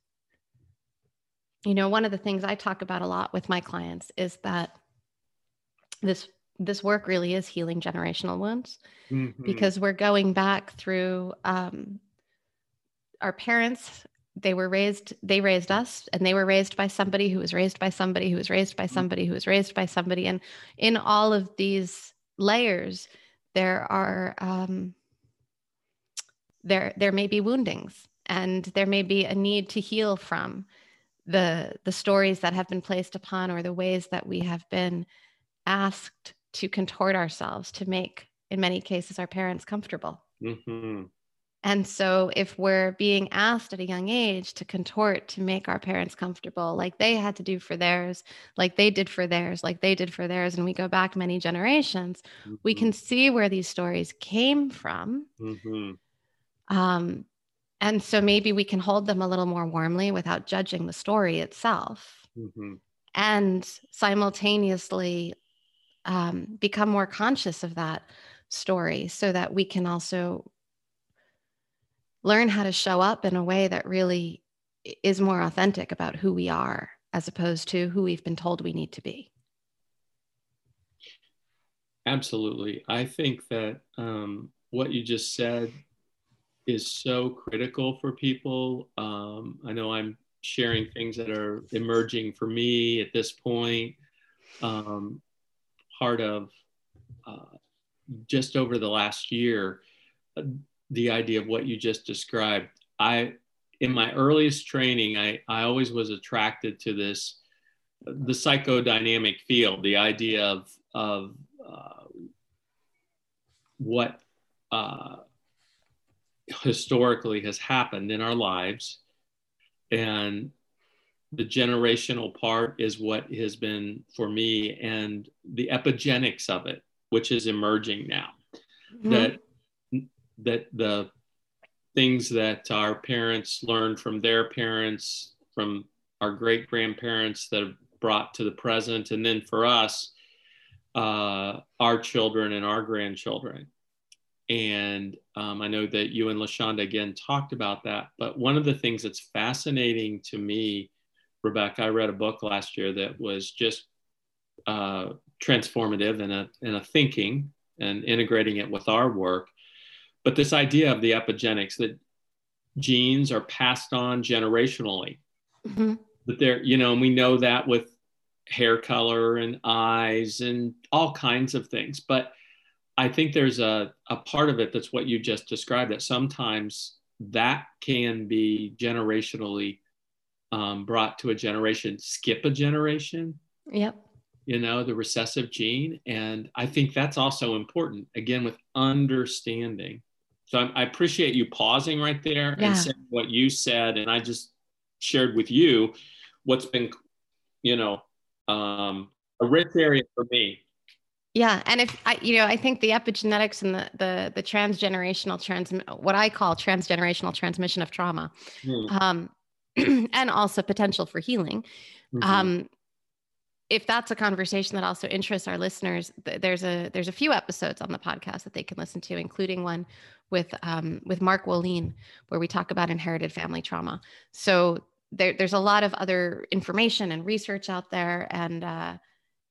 you know one of the things i talk about a lot with my clients is that this this work really is healing generational wounds mm-hmm. because we're going back through um, our parents they were raised they raised us and they were raised by somebody who was raised by somebody who was raised by mm-hmm. somebody who was raised by somebody and in all of these layers there are um, there there may be woundings and there may be a need to heal from the the stories that have been placed upon or the ways that we have been asked to contort ourselves to make in many cases our parents comfortable mm-hmm. And so, if we're being asked at a young age to contort to make our parents comfortable, like they had to do for theirs, like they did for theirs, like they did for theirs, and we go back many generations, mm-hmm. we can see where these stories came from. Mm-hmm. Um, and so, maybe we can hold them a little more warmly without judging the story itself. Mm-hmm. And simultaneously um, become more conscious of that story so that we can also learn how to show up in a way that really is more authentic about who we are as opposed to who we've been told we need to be. Absolutely. I think that um, what you just said is so critical for people. Um, I know I'm sharing things that are emerging for me at this point. Um, part of uh, just over the last year, the idea of what you just described. I, in my earliest training, I, I always was attracted to this, the psychodynamic field, the idea of, of uh, what uh, historically has happened in our lives. And the generational part is what has been for me, and the epigenetics of it, which is emerging now. Mm-hmm. That that the things that our parents learned from their parents, from our great grandparents that have brought to the present, and then for us, uh, our children and our grandchildren. And um, I know that you and LaShonda again talked about that. But one of the things that's fascinating to me, Rebecca, I read a book last year that was just uh, transformative in a, in a thinking and integrating it with our work. But this idea of the epigenetics that genes are passed on generationally, mm-hmm. that they're, you know, and we know that with hair color and eyes and all kinds of things. But I think there's a, a part of it that's what you just described that sometimes that can be generationally um, brought to a generation, skip a generation. Yep. You know, the recessive gene. And I think that's also important, again, with understanding so I, I appreciate you pausing right there yeah. and saying what you said, and I just shared with you what's been, you know, um, a rich area for me. Yeah, and if I, you know, I think the epigenetics and the the the transgenerational trans, what I call transgenerational transmission of trauma, mm. um, *clears throat* and also potential for healing, mm-hmm. um, if that's a conversation that also interests our listeners, there's a there's a few episodes on the podcast that they can listen to, including one with um, with Mark Wolynn, where we talk about inherited family trauma. So there, there's a lot of other information and research out there. And, uh,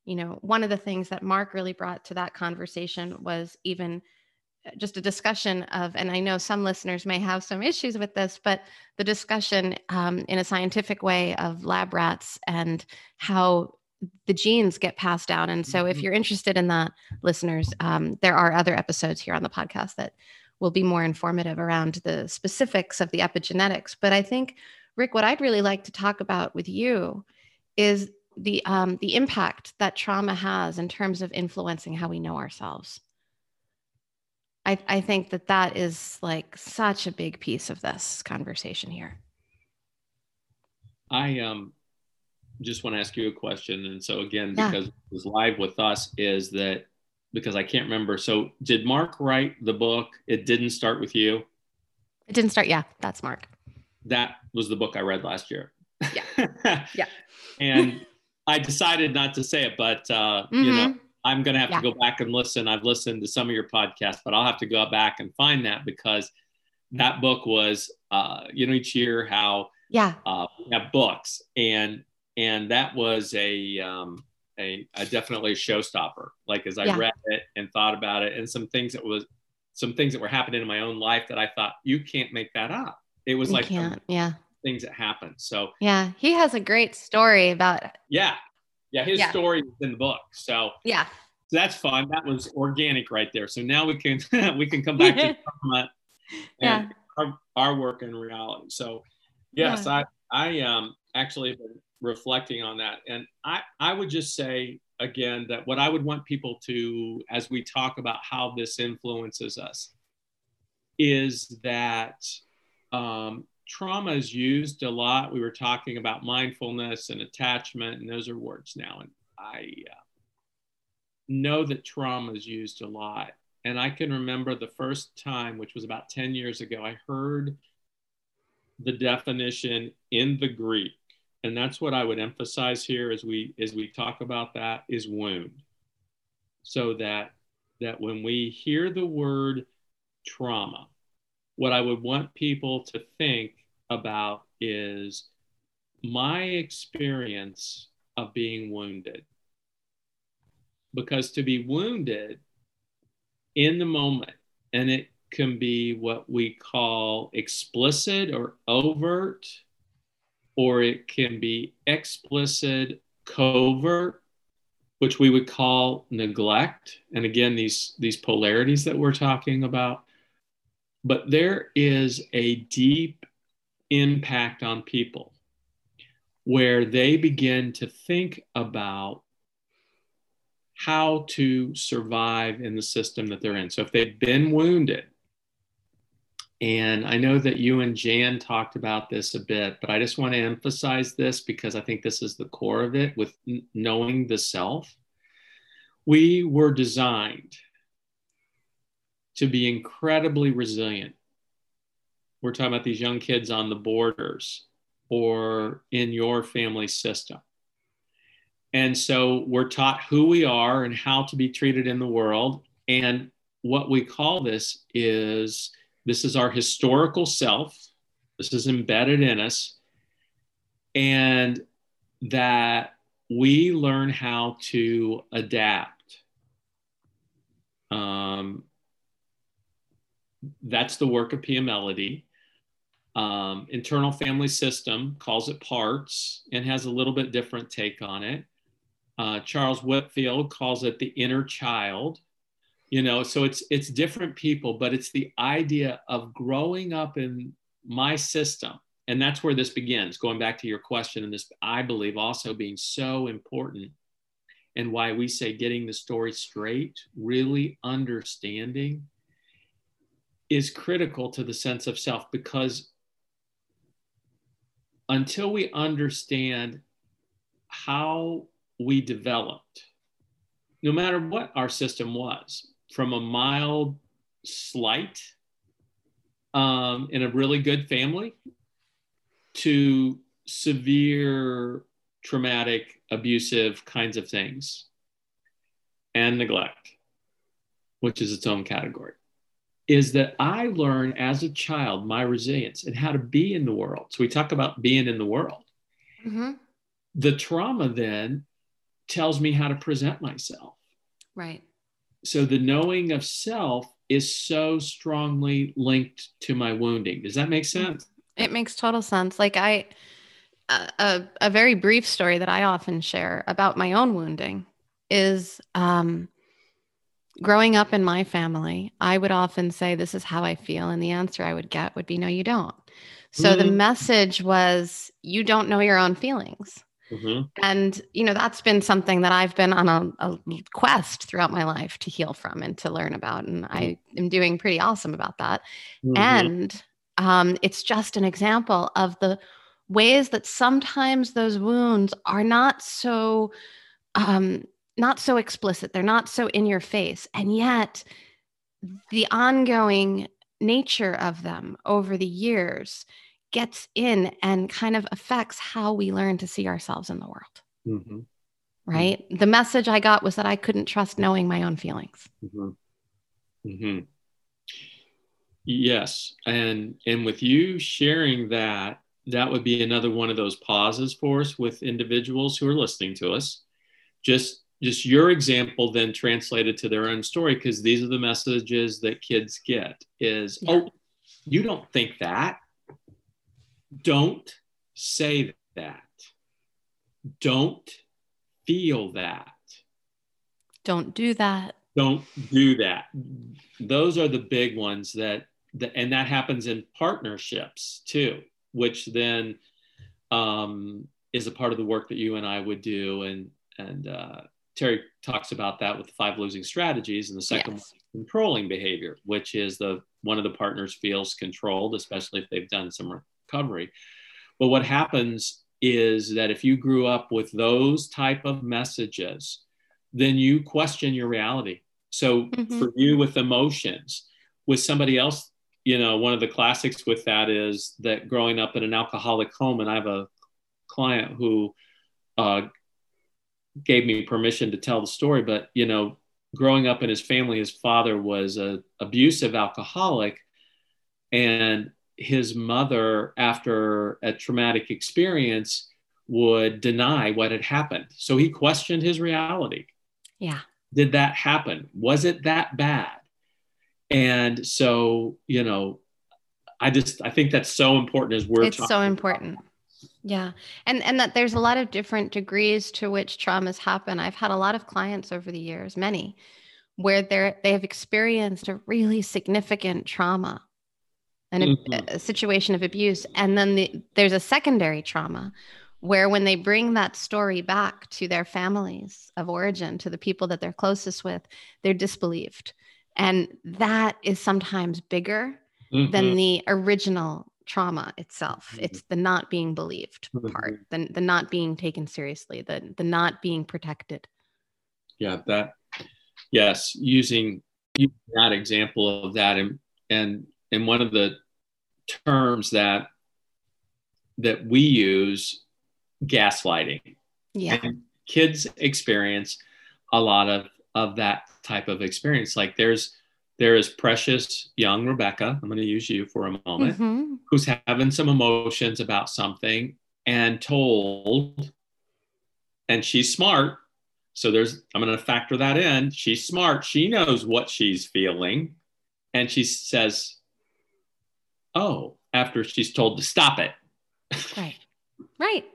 you know, one of the things that Mark really brought to that conversation was even uh, just a discussion of, and I know some listeners may have some issues with this, but the discussion um, in a scientific way of lab rats and how the genes get passed down. And so, if mm-hmm. you're interested in that, listeners, um, there are other episodes here on the podcast that will be more informative around the specifics of the epigenetics. But I think, Rick, what I'd really like to talk about with you is the um, the impact that trauma has in terms of influencing how we know ourselves. I, I think that that is like such a big piece of this conversation here. I um just want to ask you a question. And so again, yeah. because it was live with us, is that because I can't remember. So did Mark write the book? It didn't start with you. It didn't start. Yeah, that's Mark. That was the book I read last year. Yeah. *laughs* yeah. and I decided not to say it, but uh, mm-hmm. you know, I'm going to have yeah. to go back and listen. I've listened to some of your podcasts, but I'll have to go back and find that because that book was, uh, you know, each year how yeah uh, we have books and and that was a um, a, a, definitely a showstopper. Like as I yeah. read it and thought about it, and some things that was some things that were happening in my own life that I thought you can't make that up. It was you like can't. yeah things that happen. So yeah, he has a great story about. Yeah, yeah, his yeah. story is in the book. So yeah, so that's fun. That was organic right there. So now we can *laughs* we can come back to *laughs* and yeah. our, our work in reality. So yes, yeah. I I um actually have been reflecting on that. And I, I would just say again that what I would want people to, as we talk about how this influences us, is that um, trauma is used a lot. We were talking about mindfulness and attachment, and those are words now. And I uh, know that trauma is used a lot. And I can remember the first time, which was about 10 years ago, I heard the definition in the Greek and that's what I would emphasize here as we as we talk about that is wound. So that that when we hear the word trauma, what I would want people to think about is my experience of being wounded. Because to be wounded in the moment, and it can be what we call explicit or overt or it can be explicit, covert, which we would call neglect. And again, these, these polarities that we're talking about. But there is a deep impact on people where they begin to think about how to survive in the system that they're in. So if they've been wounded, and I know that you and Jan talked about this a bit, but I just want to emphasize this because I think this is the core of it with knowing the self. We were designed to be incredibly resilient. We're talking about these young kids on the borders or in your family system. And so we're taught who we are and how to be treated in the world. And what we call this is this is our historical self. This is embedded in us. And that we learn how to adapt. Um, that's the work of Pia Mellody. Um, internal family system calls it parts and has a little bit different take on it. Uh, Charles Whitfield calls it the inner child you know so it's it's different people but it's the idea of growing up in my system and that's where this begins going back to your question and this i believe also being so important and why we say getting the story straight really understanding is critical to the sense of self because until we understand how we developed no matter what our system was from a mild slight um, in a really good family to severe traumatic abusive kinds of things and neglect which is its own category is that I learned as a child my resilience and how to be in the world. So we talk about being in the world. Mm-hmm. The trauma then tells me how to present myself. Right. So the knowing of self is so strongly linked to my wounding. Does that make sense? It makes total sense. Like I, a, a, a very brief story that I often share about my own wounding is um, growing up in my family. I would often say, "This is how I feel," and the answer I would get would be, "No, you don't." So the Mhm. message was, "You don't know your own feelings." Mhm. And, you know, that's been something that I've been on a, a quest throughout my life to heal from and to learn about. And I am doing pretty awesome about that. Mhm. And um, it's just an example of the ways that sometimes those wounds are not so um, not so explicit they're not so in your face and yet the ongoing nature of them over the years gets in and kind of affects how we learn to see ourselves in the world Mhm. right the message i got was that i couldn't trust knowing my own feelings Mhm. Mhm. Yes, and and with you sharing that, that would be another one of those pauses for us with individuals who are listening to us. Just just your example then translated to their own story because these are the messages that kids get is Yeah. oh you don't think that. Don't say that. Don't feel that. Don't do that. Don't do that. Those are the big ones that, that and that happens in partnerships too which then um, is a part of the work that you and i would do and and uh, terry talks about that with the five losing strategies and the second Yes. one is controlling behavior which is the one of the partners feels controlled especially if they've done some recovery but what happens is that if you grew up with those type of messages then you question your reality so Mhm. for you with emotions, with somebody else, you know, one of the classics with that is that growing up in an alcoholic home, and I have a client who uh, gave me permission to tell the story, but you know, growing up in his family, his father was a abusive alcoholic, and his mother, after a traumatic experience, would deny what had happened. So he questioned his reality yeah did that happen? Was it that bad? And so, you know, I just I think that's so important as we're it's so important yeah and and that there's a lot of different degrees to which traumas happen i've had a lot of clients over the years many where they're they have experienced a really significant trauma and a, Mhm. a situation of abuse and then the, there's a secondary trauma where when they bring that story back to their families of origin to the people that they're closest with they're disbelieved and that is sometimes bigger Mhm. than the original trauma itself. Mhm. It's the not being believed part, the, the not being taken seriously, the the not being protected. yeah, that yes, using, using that example of that and and and one of the terms that that we use gaslighting Yeah. and kids experience a lot of of that type of experience like there's there is precious young rebecca i'm going to use you for a moment Mhm. who's having some emotions about something and told and she's smart. So there's i'm going to factor that in. She's smart. She knows what she's feeling. And she says oh after she's told to stop it. Right. Right.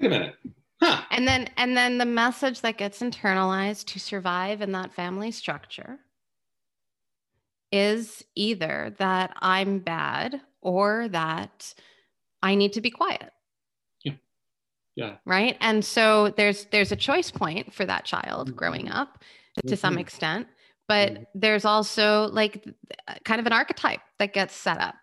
wait a minute. Huh. And then and then the message that gets internalized to survive in that family structure is either that I'm bad or that I need to be quiet. yeah Yeah. right and so there's there's a choice point for that child growing Mhm. up to some Mhm. extent but Mhm. there's also like kind of an archetype that gets set up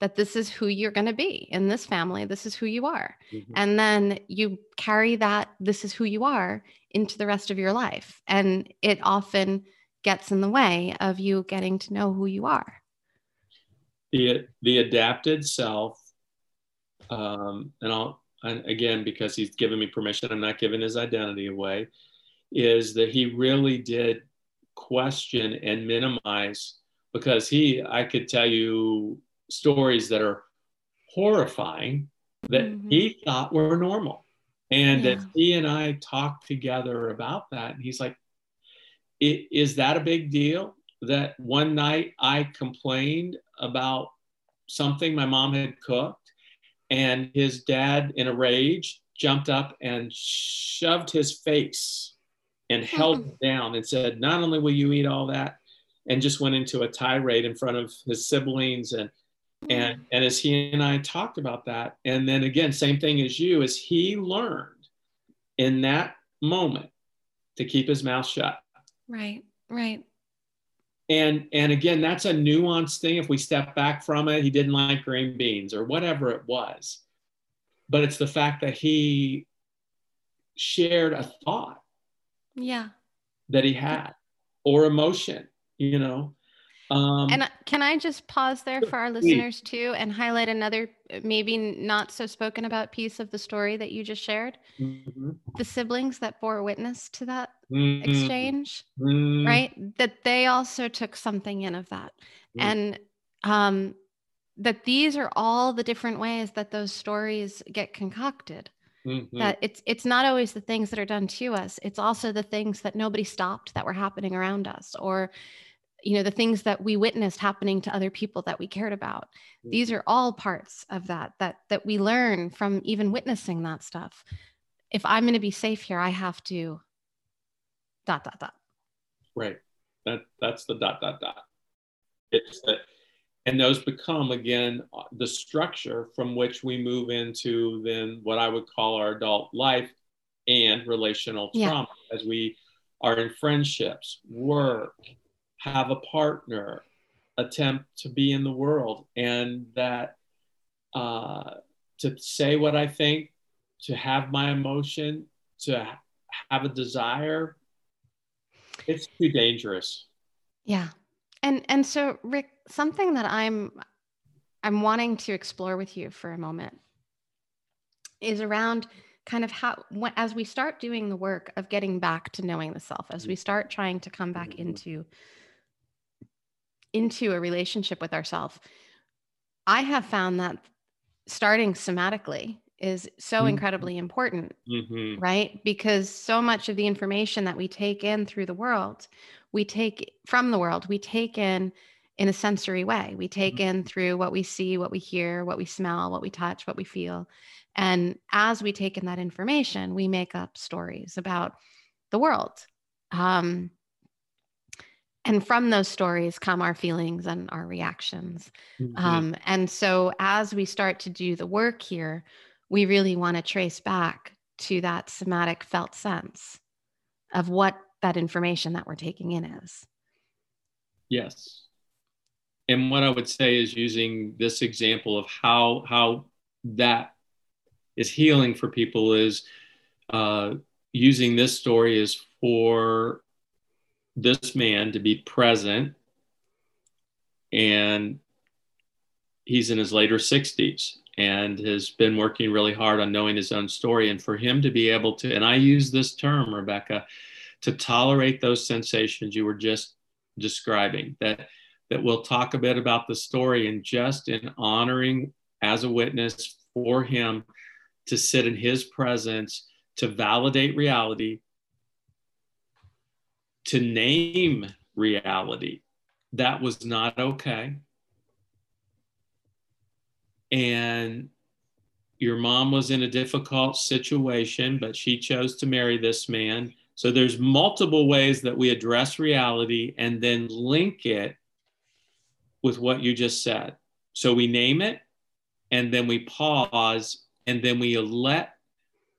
that this is who you're going to be in this family this is who you are Mhm. and then you carry that this is who you are into the rest of your life and it often gets in the way of you getting to know who you are the the adapted self um, and i'll and again because he's given me permission i'm not giving his identity away is that he really did question and minimize because he, I could tell you stories that are horrifying that mm-hmm. he thought were normal. And yeah. that he and I talked together about that. And he's like, Is that a big deal? That one night I complained about something my mom had cooked, and his dad, in a rage, jumped up and shoved his face and held mm-hmm. down and said, Not only will you eat all that, and just went into a tirade in front of his siblings and and and as he and I talked about that, and then again, same thing as you, as he learned in that moment to keep his mouth shut. Right, right. And and again, that's a nuanced thing. If we step back from it, he didn't like green beans or whatever it was. But it's the fact that he shared a thought. Yeah. That he had or emotion, you know. Um, and can I just pause there for our listeners too and highlight another, maybe not so spoken about piece of the story that you just shared? Mm-hmm. The siblings that bore witness to that mm-hmm. exchange, mm-hmm. right? That they also took something in of that. Mm. And um, that these are all the different ways that those stories get concocted. Mm-hmm. That it's it's not always the things that are done to us. It's also the things that nobody stopped that were happening around us, or you know the things that we witnessed happening to other people that we cared about. These mm-hmm. are all parts of that that that we learn from even witnessing that stuff. If i'm going to be safe here i have to dot dot dot. Right. That that's the dot dot dot. It's that and those become again the structure from which we move into then what i would call our adult life and relational trauma yeah. as we are in friendships work have a partner, attempt to be in the world, and that uh, to say what I think, to have my emotion, to have a desire, it's too dangerous. Yeah. And and so Rick, something that I'm I'm wanting to explore with you for a moment is around kind of how as we start doing the work of getting back to knowing the self as we start trying to come back into into a relationship with ourselves, I have found that starting somatically is so mm-hmm. incredibly important, mm-hmm. right? Because so much of the information that we take in through the world, we take from the world, we take in in a sensory way. We take mm-hmm. in through what we see, what we hear, what we smell, what we touch, what we feel. And as we take in that information, we make up stories about the world. Um, and from those stories come our feelings and our reactions. Mm-hmm. Um, and so, as we start to do the work here, we really want to trace back to that somatic felt sense of what that information that we're taking in is. Yes. And what I would say is using this example of how how that is healing for people is uh, using this story is for this man to be present. And he's in his later 60s and has been working really hard on knowing his own story. And for him to be able to and i use this term rebecca to tolerate those sensations you were just describing that that we'll talk a bit about the story and just in honoring as a witness for him to sit in his presence to validate reality to name reality. That was not okay. And your mom was in a difficult situation, but she chose to marry this man. So there's multiple ways that we address reality and then link it with what you just said. So we name it and then we pause and then we let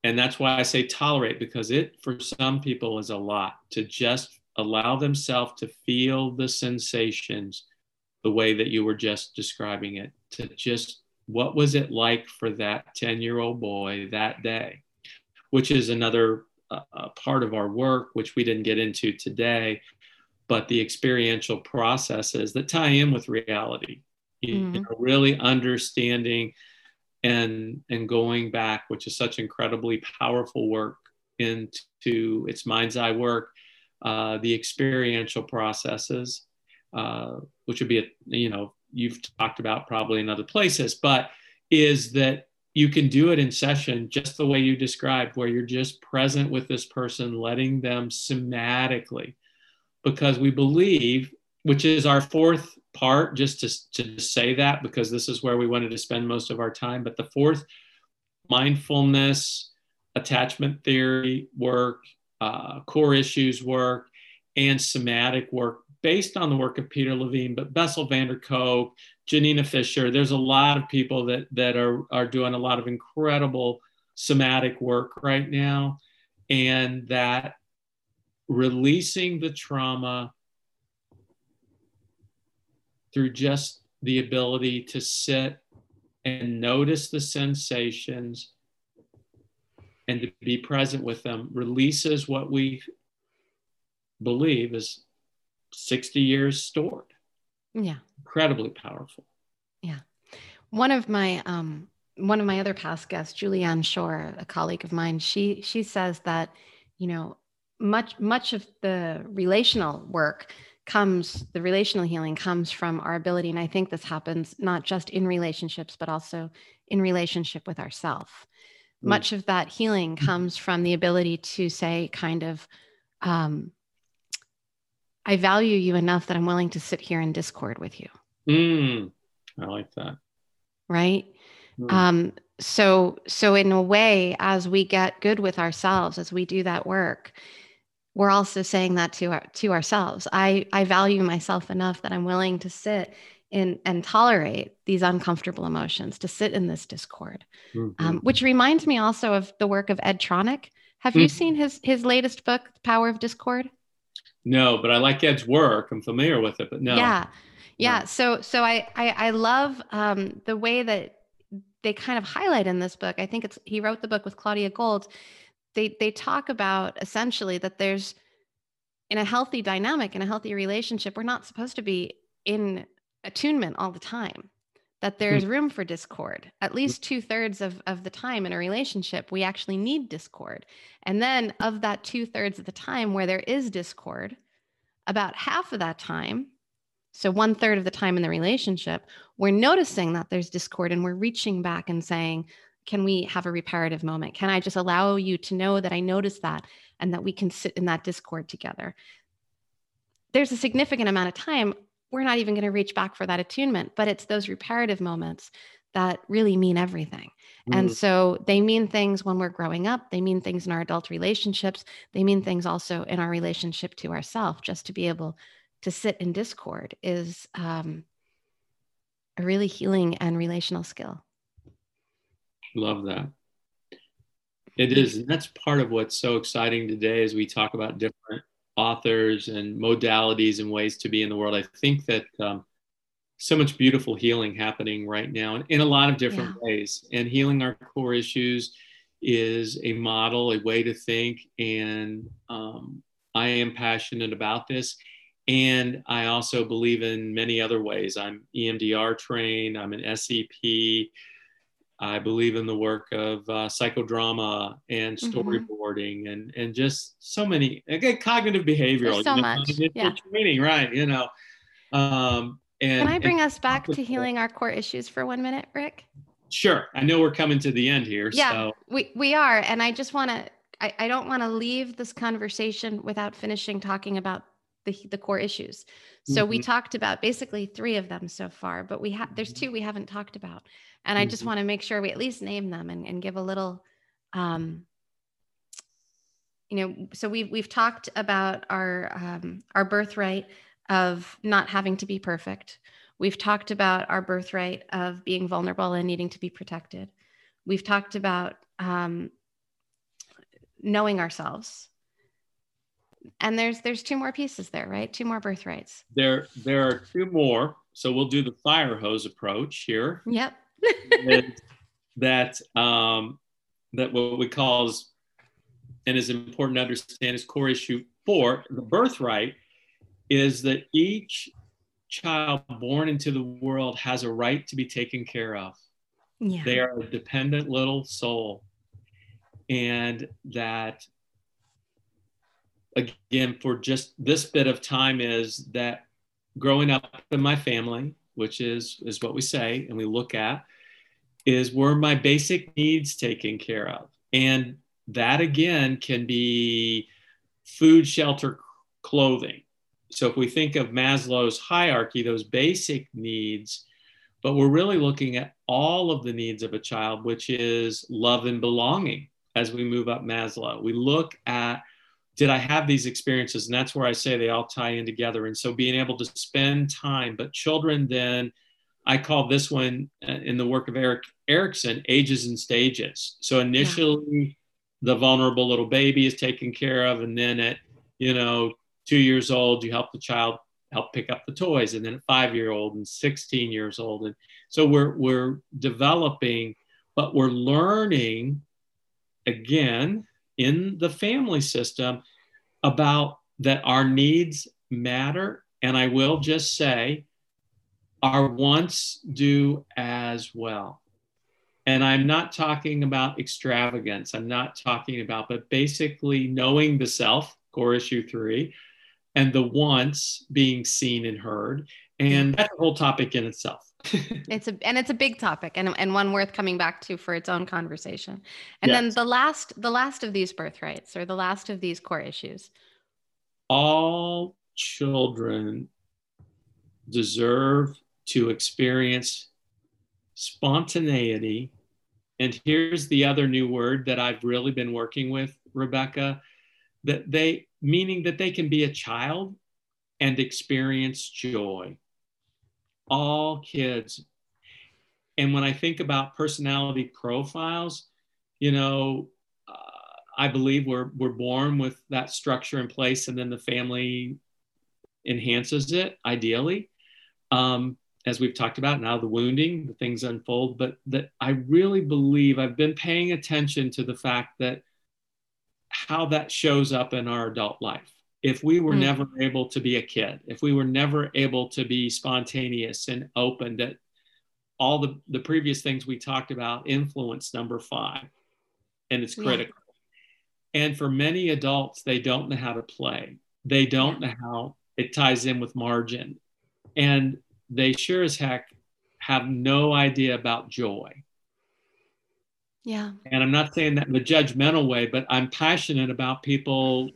and that's why I say tolerate because it for some people is a lot to just allow themselves to feel the sensations the way that you were just describing it to just what was it like for that 10 year old boy that day? Which is another uh, part of our work which we didn't get into today but the experiential processes that tie in with reality you know, really understanding and and going back which is such incredibly powerful work into its mind's eye work uh, the experiential processes uh, which would be a you know you've talked about probably in other places, but is that you can do it in session just the way you described, where you're just present with this person, letting them somatically, because we believe, which is our fourth part, just to, to say that, because this is where we wanted to spend most of our time. But the fourth, mindfulness, attachment theory work, uh, core issues work, and somatic work based on the work of Peter Levine, but Bessel van der Kolk, Janina Fisher. There's a lot of people that that are are doing a lot of incredible somatic work right now, and that releasing the trauma through just the ability to sit and notice the sensations and to be present with them releases what we believe is 60 years stored. Yeah. Incredibly powerful. Yeah. One of my um one of my other past guests, Julianne Shore, a colleague of mine, she she says that, you know, much much of the relational work comes the relational healing comes from our ability and i think this happens not just in relationships but also in relationship with ourself mm. much of that healing comes from the ability to say kind of um, I value you enough that I'm willing to sit here in discord with you. Mm, I like that. Right. Mm. Um, so, so in a way, as we get good with ourselves, as we do that work, we're also saying that to our, to ourselves. I, I value myself enough that I'm willing to sit in and tolerate these uncomfortable emotions, to sit in this discord. Mm-hmm. Um, which reminds me also of the work of Ed Tronick. Have mm-hmm. you seen his his latest book, Power of Discord? No, but I like Ed's work. I'm familiar with it, but no. Yeah. Yeah. No. So so I I, I love um, the way that they kind of highlight in this book. I think it's he wrote the book with Claudia Gold. They they talk about essentially that there's in a healthy dynamic, in a healthy relationship, we're not supposed to be in attunement all the time that there's hmm. room for discord. At least two thirds of, of the time in a relationship we actually need discord. And then of that two thirds of the time where there is discord about half of that time so one third of the time in the relationship we're noticing that there's discord and we're reaching back and saying can we have a reparative moment? Can i just allow you to know that i noticed that and that we can sit in that discord together? There's a significant amount of time we're not even going to reach back for that attunement but it's those reparative moments that really mean everything. Mm. and so they mean things when we're growing up they mean things in our adult relationships they mean things also in our relationship to ourselves just to be able to sit in discord is um, a really healing and relational skill. Love that. It is and that's part of what's so exciting today as we talk about different authors and modalities and ways to be in the world. I think that um, so much beautiful healing happening right now in a lot of different yeah. ways. And healing our core issues is a model, a way to think. And um, I am passionate about this. And I also believe in many other ways. I'm EMDR trained, I'm an SEP. I believe in the work of uh, psychodrama and mm-hmm. storyboarding mm-hmm. and and just so many again cognitive behavioral There's so much yeah. training right you know um and can I bring us back to healing our core issues for one minute Rick sure I know we're coming to the end here yeah so. we we are and I just want to I, I don't want to leave this conversation without finishing talking about the, the core issues. So mm-hmm. we talked about basically three of them so far, but we have there's two we haven't talked about. And I just mm-hmm. want to make sure we at least name them and, and give a little, um, you know, so we've, we've talked about our, um, our birthright of not having to be perfect. We've talked about our birthright of being vulnerable and needing to be protected. We've talked about um, knowing ourselves. And there's there's two more pieces there, right? Two more birthrights. There there are two more. So we'll do the fire hose approach here. Yep that um, that what we call is, and is important to understand is core issue four, the birthright, is that each child born into the world has a right to be taken care of. Yeah. They are a dependent little soul. And that, again, for just this bit of time, is that growing up in my family, which is is what we say and we look at, is were my basic needs taken care of, and that again can be food, shelter, clothing. So if we think of Maslow's hierarchy, those basic needs, but we're really looking at all of the needs of a child, which is love and belonging as we move up Maslow. We look at did I have these experiences? And that's where I say they all tie in together. And so being able to spend time, but children then, I call this one uh, in the work of Erik Erikson, ages and stages. So initially, yeah. the vulnerable little baby is taken care of. And then at, you know, two years old, you help the child help pick up the toys. And then at five year old and 16 years old. And so we're, we're developing, but we're learning again in the family system about that our needs matter. And I will just say, our wants do as well. And I'm not talking about extravagance. I'm not talking about, but basically knowing the self, core issue three, and the wants being seen and heard. And that's a whole topic in itself. *laughs* it's a and it's a big topic and, and one worth coming back to for its own conversation. And yes. then the last the last of these birthrights or the last of these core issues. All children deserve to experience spontaneity. And here's the other new word that I've really been working with, Rebecca, that they meaning that they can be a child and experience joy all kids. And when I think about personality profiles, you know, uh, I believe we're we're born with that structure in place, and then the family enhances it ideally. Um, as we've talked about now, the wounding, the things unfold, but that I really believe I've been paying attention to the fact that how that shows up in our adult life if we were mm. never able to be a kid, if we were never able to be spontaneous and open, that all the, the previous things we talked about influence number five, and it's critical. Yeah. And for many adults, they don't know how to play. They don't know how it ties in with margin. And they sure as heck have no idea about joy. Yeah. And I'm not saying that in a judgmental way, but I'm passionate about people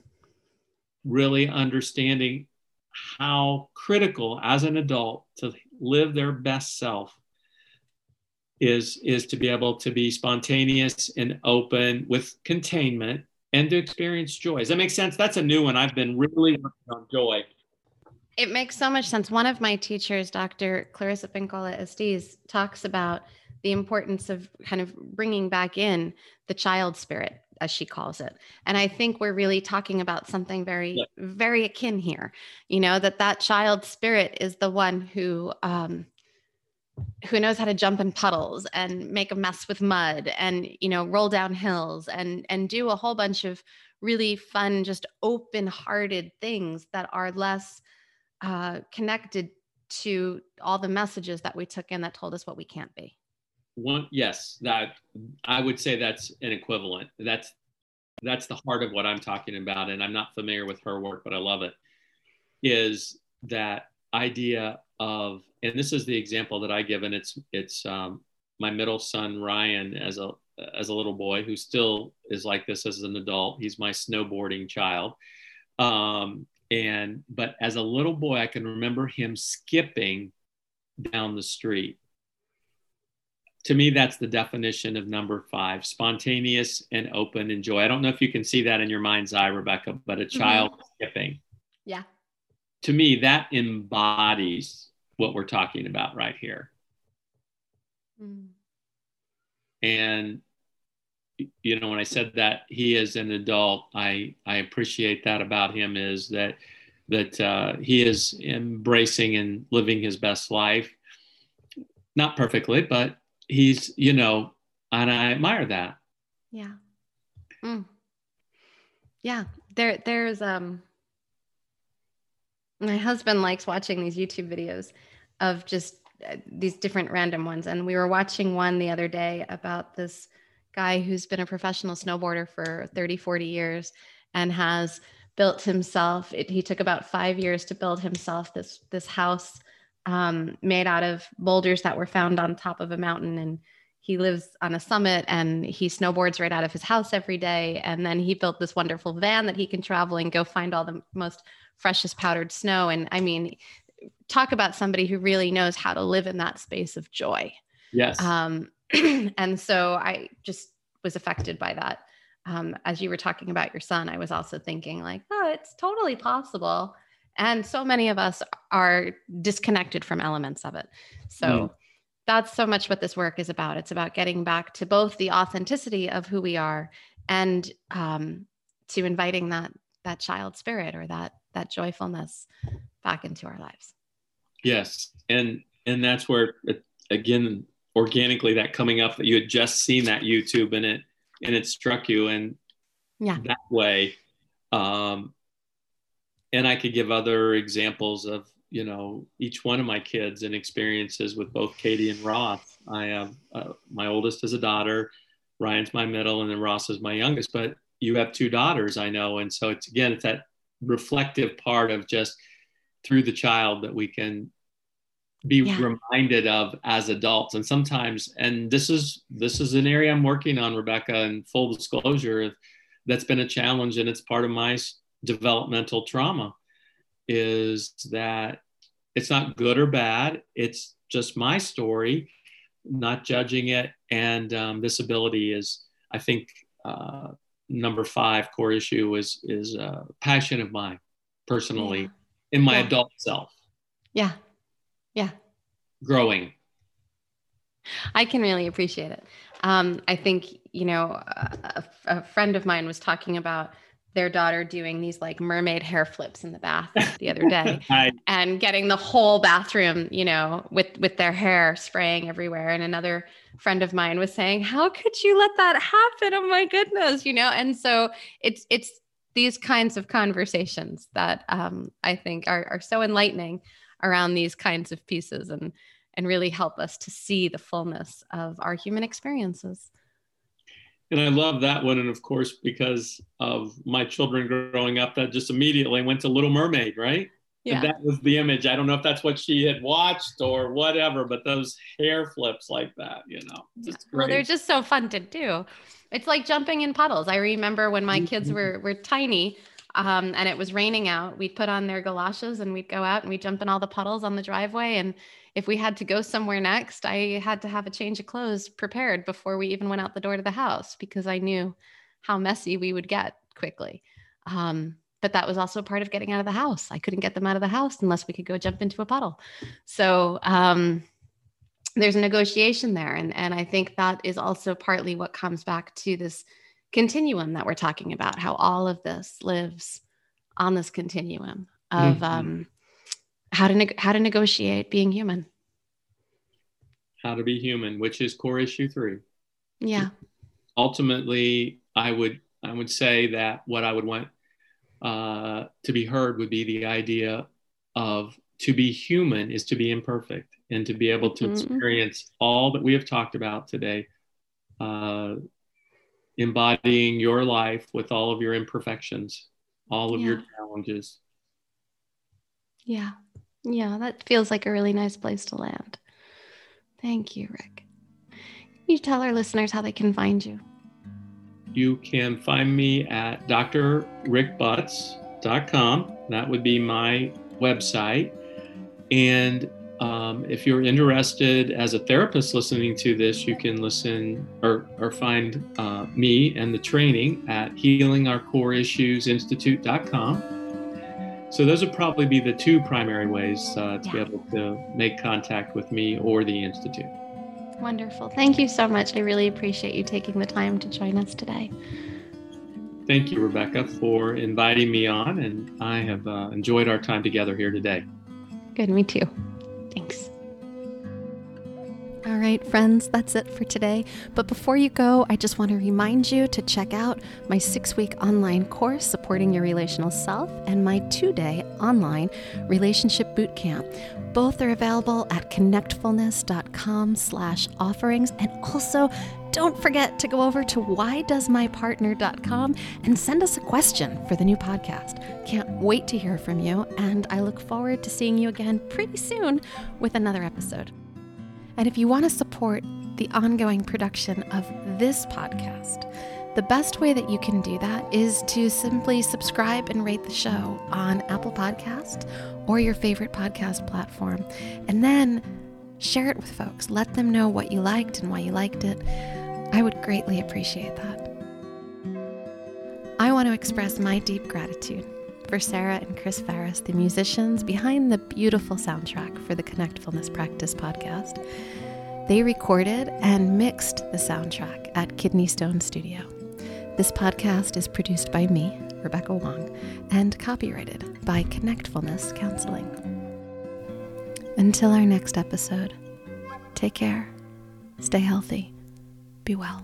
really understanding how critical as an adult to live their best self is is to be able to be spontaneous and open with containment and to experience joy. Does that make sense? That's a new one. I've been really working on joy. It makes so much sense. One of my teachers, Dr. Clarissa Pinkola Estes, talks about the importance of kind of bringing back in the child spirit as she calls it and i think we're really talking about something very yeah. very akin here you know that that child spirit is the one who um who knows how to jump in puddles and make a mess with mud and you know roll down hills and and do a whole bunch of really fun just open hearted things that are less uh, connected to all the messages that we took in that told us what we can't be one yes that i would say that's an equivalent. That's that's the heart of what i'm talking about and i'm not familiar with her work but i love it is that idea of and this is the example that i give and it's it's um, my middle son ryan as a as a little boy who still is like this as an adult. He's my snowboarding child. Um, and but as a little boy i can remember him skipping down the street to me, that's the definition of number five spontaneous and open and joy. I don't know if you can see that in your mind's eye, Rebecca, but a child mm-hmm. skipping. Yeah. To me, that embodies what we're talking about right here. Mm. And you know when i said that he is an adult i i appreciate that about him is that that uh, he is embracing and living his best life not perfectly but he's you know and i admire that. Yeah. Mm. yeah. There there's um my husband likes watching these youtube videos of just uh, these different random ones. And we were watching one the other day about this guy who's been a professional snowboarder for 30 40 years and has built himself. It, he took about five years to build himself this this house um, made out of boulders that were found on top of a mountain, and he lives on a summit and he snowboards right out of his house every day. And then he built this wonderful van that he can travel and go find all the most freshest powdered snow. And I mean, talk about somebody who really knows how to live in that space of joy. Yes. Um, *clears throat* and so I just was affected by that. Um, as you were talking about your son, I was also thinking, like, oh, it's totally possible. And so many of us are disconnected from elements of it. So mm. that's so much what this work is about. It's about getting back to both the authenticity of who we are and um, to inviting that that child spirit or that that joyfulness back into our lives. Yes, and and that's where again organically that coming up that you had just seen that YouTube and it and it struck you and yeah that way um and I could give other examples of you know each one of my kids and experiences with both Katie and Ross. I have uh, my oldest is a daughter, Ryan's my middle, and then Ross is my youngest. But you have two daughters, I know, and so it's again it's that reflective part of just through the child that we can be yeah. reminded of as adults and sometimes and this is this is an area i'm working on rebecca and full disclosure that's been a challenge and it's part of my developmental trauma is that it's not good or bad. It's just my story not judging it. And um, this ability is i think uh, number five core issue is is a passion of mine personally yeah. in my yeah. adult self. Yeah. Yeah. Growing. I can really appreciate it. Um, i think you know a, a friend of mine was talking about their daughter doing these like mermaid hair flips in the bath *laughs* the other day and getting the whole bathroom you know with with their hair spraying everywhere. And another friend of mine was saying how could you let that happen? Oh my goodness you know? And so it's it's these kinds of conversations that um, i think are, are so enlightening around these kinds of pieces and and really help us to see the fullness of our human experiences and I love that one. And of course, because of my children growing up, that just immediately went to Little Mermaid, right? Yeah. And that was the image. I don't know if that's what she had watched or whatever, but those hair flips like that, you know, just Well, they're just so fun to do. It's like jumping in puddles. I remember when my kids mm-hmm. were were tiny, um, and it was raining out. We'd put on their galoshes and we'd go out and we'd jump in all the puddles on the driveway. And if we had to go somewhere next, I had to have a change of clothes prepared before we even went out the door to the house because I knew how messy we would get quickly. Um, but that was also part of getting out of the house. I couldn't get them out of the house unless we could go jump into a puddle. So um, there's a negotiation there. And, and I think that is also partly what comes back to this continuum that we're talking about, how all of this lives on this continuum of mm-hmm. um, how to how to negotiate being human. How to be human which is core issue three. Yeah. Ultimately i would i would say that what i would want uh, to be heard would be the idea of to be human is to be imperfect and to be able to mm-hmm. experience all that we have talked about today uh, embodying your life with all of your imperfections all of yeah. your challenges. Yeah yeah, that feels like a really nice place to land. Thank you, Rick. Can you tell our listeners how they can find you? You can find me at drrickbutts.com. That would be my website. And um, if you're interested as a therapist listening to this, you can listen or, or find uh, me and the training at healingourcoreissuesinstitute.com. So those would probably be the two primary ways uh, to yeah. be able to make contact with me or the Institute. Wonderful. Thank you so much. I really appreciate you taking the time to join us today. Thank you, Rebecca, for inviting me on, and I have uh, enjoyed our time together here today. Good, me too. Right, friends, that's it for today. But before you go, I just want to remind you to check out my six week online course, Supporting Your Relational Self, and my two day online relationship boot camp. Both are available at connectfulness.com slash offerings and also don't forget to go over to whydoesmypartner.com and send us a question for the new podcast. Can't wait to hear from you, and I look forward to seeing you again pretty soon with another episode. And if you want to support the ongoing production of this podcast, the best way that you can do that is to simply subscribe and rate the show on Apple Podcast or your favorite podcast platform. And then share it with folks. Let them know what you liked and why you liked it. I would greatly appreciate that. I want to express my deep gratitude for Sarah and Chris Ferris, the musicians behind the beautiful soundtrack for the Connectfulness Practice podcast. They recorded and mixed the soundtrack at Kidney Stone Studio. This podcast is produced by me, Rebecca Wong, and copyrighted by Connectfulness Counseling. Until our next episode, take care, stay healthy, be well.